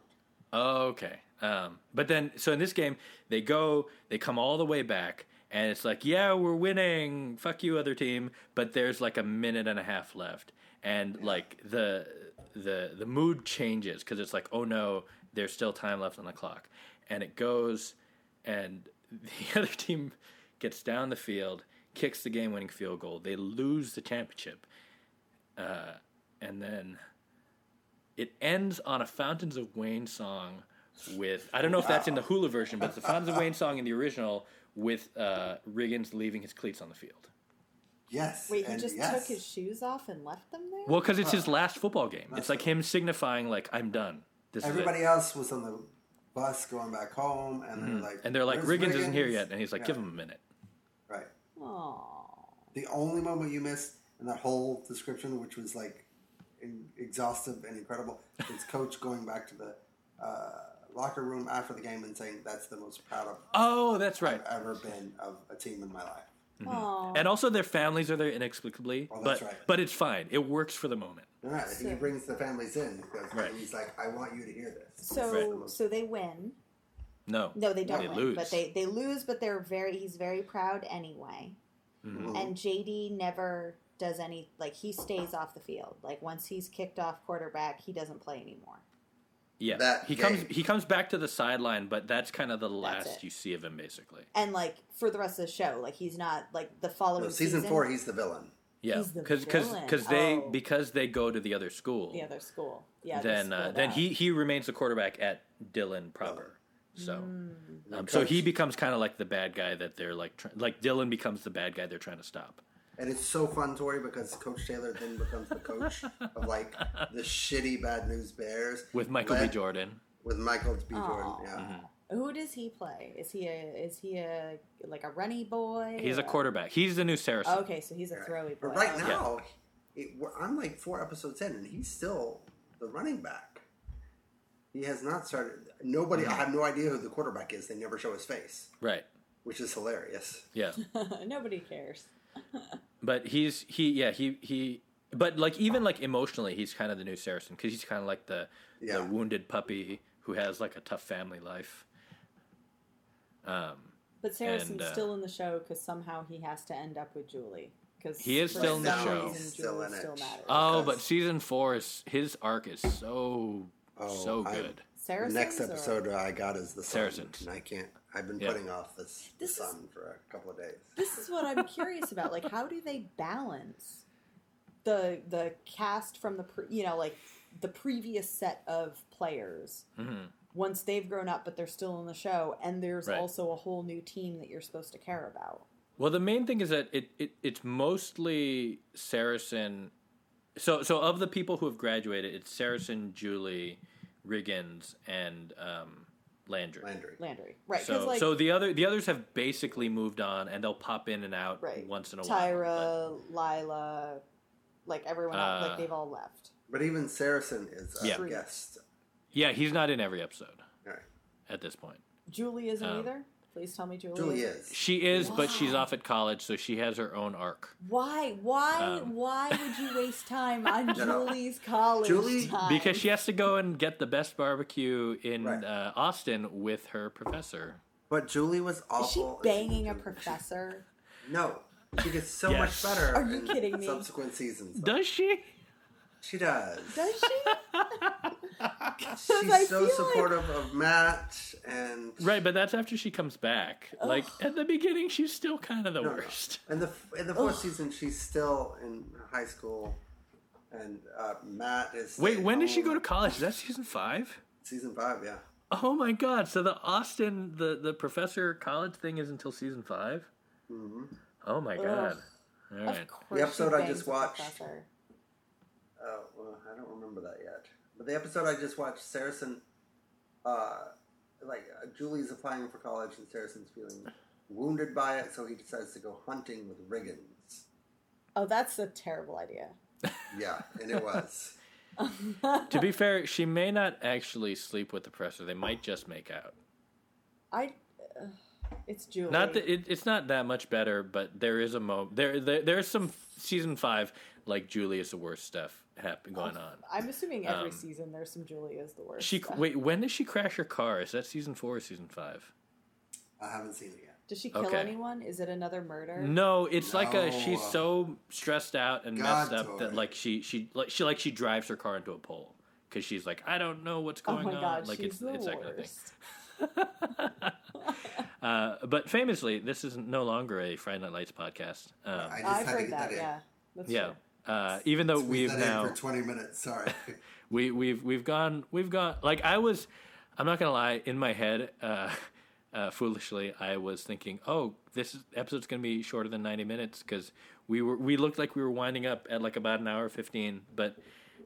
Oh, okay. Um, but then, so in this game, they go, they come all the way back, and it's like, yeah, we're winning. Fuck you, other team. But there's like a minute and a half left, and like the the the mood changes because it's like, oh no, there's still time left on the clock, and it goes, and the other team gets down the field, kicks the game-winning field goal. They lose the championship, uh, and then it ends on a Fountains of Wayne song with I don't know if that's in the Hulu version, but it's the Fountains of Wayne song in the original with uh, Riggins leaving his cleats on the field. Yes. Wait, he just yes. took his shoes off and left them there? Well, because it's his last football game. It's That's like him signifying like I'm done. This Everybody is else was on the bus going back home, and they're like. And they're like, "Where's Riggins, isn't here yet, and he's like, Yeah, give him a minute. Right. Aww. The only moment you missed in that whole description, which was like in, exhaustive and incredible, is Coach going back to the uh, locker room after the game and saying, "That's the most proud of Oh, that's right. I've ever been of a team in my life." Aw. And also, their families are there inexplicably, Oh, but right. but it's fine. It works for the moment. Right. he brings the families in because Right. he's like, "I want you to hear this." So, so they win. No, No, they don't They win. lose. But they they lose, but they're very. He's very proud anyway. Mhm. And JD never does any like he stays off the field. Like once he's kicked off quarterback, he doesn't play anymore. Yeah, that he comes he comes back to the sideline, but that's kind of the last you see of him, basically. And like for the rest of the show, like he's not like the following No, season, four, he's the villain. Yeah, He's because villain. because they Oh. because they go to the other school. the other school. Yeah. they then uh, then up. he he remains the quarterback at Dillon proper. So Mm. um, so he becomes kind of like the bad guy that they're like try- like Dillon becomes the bad guy they're trying to stop. And it's so fun, Tori, because Coach Taylor then becomes the coach of like the shitty Bad News Bears With Michael B. Jordan, With Michael B. Jordan, yeah. Mm-hmm. Who does he play? Is he a is he a like a runny boy? he's a quarterback. He's the new Saracen. Okay, so he's a throwy boy. But right Okay. now, it, we're, I'm like four episodes in, and he's still the running back. He has not started. Nobody, I have no idea who the quarterback is. They never show his face, Right. which is hilarious. Yeah. Nobody cares. But he's he yeah he he but like even like emotionally he's kind of the new Saracen because he's kind of like the Yeah. the wounded puppy who has like a tough family life. Um, But Saracen's And, uh, still in the show because somehow he has to end up with Julie. Because He is still in the show. reason, He's still in it. still matters. oh, but season four is his arc is so Oh, so good. The Saracens next or- episode I got is the Son, Saracens. and I can't. I've been Yeah. putting off this the This is- Son for a couple of days. This is what I'm curious about. Like, how do they balance the the cast from the pre, you know like the previous set of players hmm once they've grown up, but they're still in the show, and there's Right. also a whole new team that you're supposed to care about. Well, the main thing is that it, it it's mostly Saracen. So so of the people who have graduated, it's Saracen, Julie, Riggins, and um, Landry. Landry. Landry, right? So, like so the other the others have basically moved on, and they'll pop in and out Right. once in a while. Tyra, Lila, like everyone, else, Uh, like they've all left. But even Saracen is a Yeah. guest. Yeah, he's not in every episode All right. at this point. Julie isn't um, either. Please tell me Julie. Julie isn't. is. She is, but she's off at college, so she has her own arc. Why? Why? Um, why would you waste time on No, no. Julie's college Julie- time? Because she has to go and get the best barbecue in Right. uh, Austin with her professor. But Julie was awful. is she banging a professor? No, she gets so Yes. much better. Are you in kidding me? Subsequent seasons. though. Does she? She does. Does she? She's so feel like- supportive of Matt and Right, but that's after she comes back. Like at the beginning, she's still kind of the No, no. worst. in the in the fourth season she's still in high school, and uh, Matt is. Wait, staying when did she go to college? Is that season five? season five? Yeah, Oh my god! So the Austin, the the professor college thing is until season five. hmm Oh my Ugh. god! All right. Of course, The episode I just watched- professor. Oh, well, I don't remember that yet. But the episode I just watched, Saracen, uh, like uh, Julie's applying for college, and Saracen's feeling wounded by it, so he decides to go hunting with Riggins. Oh, that's a terrible idea. Yeah, and it was. to be fair, she may not actually sleep with the presser. They might just make out. I. Uh, it's Julie. Not that it, it's not that much better, but there is a mo. There, there there's some season five like Julie is the worst stuff happen going on. I'm assuming every Um, season there's some Julie is the worst. She stuff. wait. When does she crash her car? Is that season four or season five? I haven't seen it yet. Does she kill Okay. anyone? Is it another murder? No, it's like a she's so stressed out and God, messed up that like she she like she like she drives her car into a pole because she's like I don't know what's Oh going my on. god, like she's it's the it's that kind of thing. worst. uh, but famously, this is no longer a Friday Night Lights podcast. Um, I just I've had to heard get that. that in. yeah, that's yeah. true. Uh, even though Squeeze we've that now in for 20 minutes. Sorry. we we've we've gone we've gone like I was I'm not gonna lie in my head uh, uh, foolishly I was thinking oh this episode's gonna be shorter than 90 minutes because we were we looked like we were winding up at like about an hour 15 but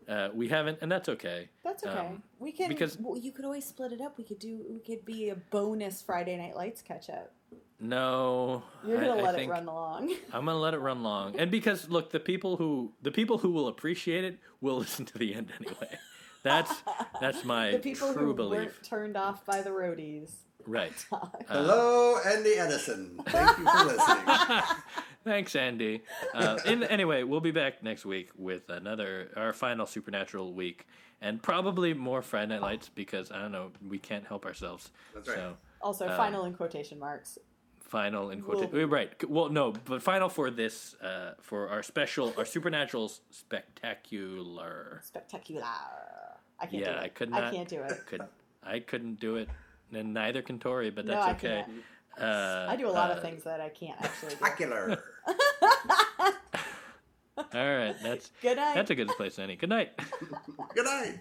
uh, we haven't and that's okay That's okay. Um, we can because- well, you could always split it up. We could do. We could be a bonus Friday Night Lights catch up. No You're I- gonna I let think it run along. I'm gonna let it run long and because look the people who the people who will appreciate it will listen to the end anyway that's that's my the people true who belief weren't turned off by the roadies. right Uh, Hello, Andy Edison. Thank you for listening. Thanks, Andy. Uh, in, anyway, we'll be back next week with another our final supernatural week, and probably more Friday Night Lights because I don't know we can't help ourselves. That's right. So Also, Uh, final in quotation marks. Final in We'll- quotation. Right. Well, no, but final for this uh, for our special our supernatural spectacular. Spectacular. I can't Yeah, do it. I could not. I can't do it. Could I couldn't do it, and neither can Tori, but No, that's I okay. can't. Uh, I do a lot uh, of things that I can't actually do. Spectacular. All right, that's Good night. that's a good place, Annie. Good night. Good night.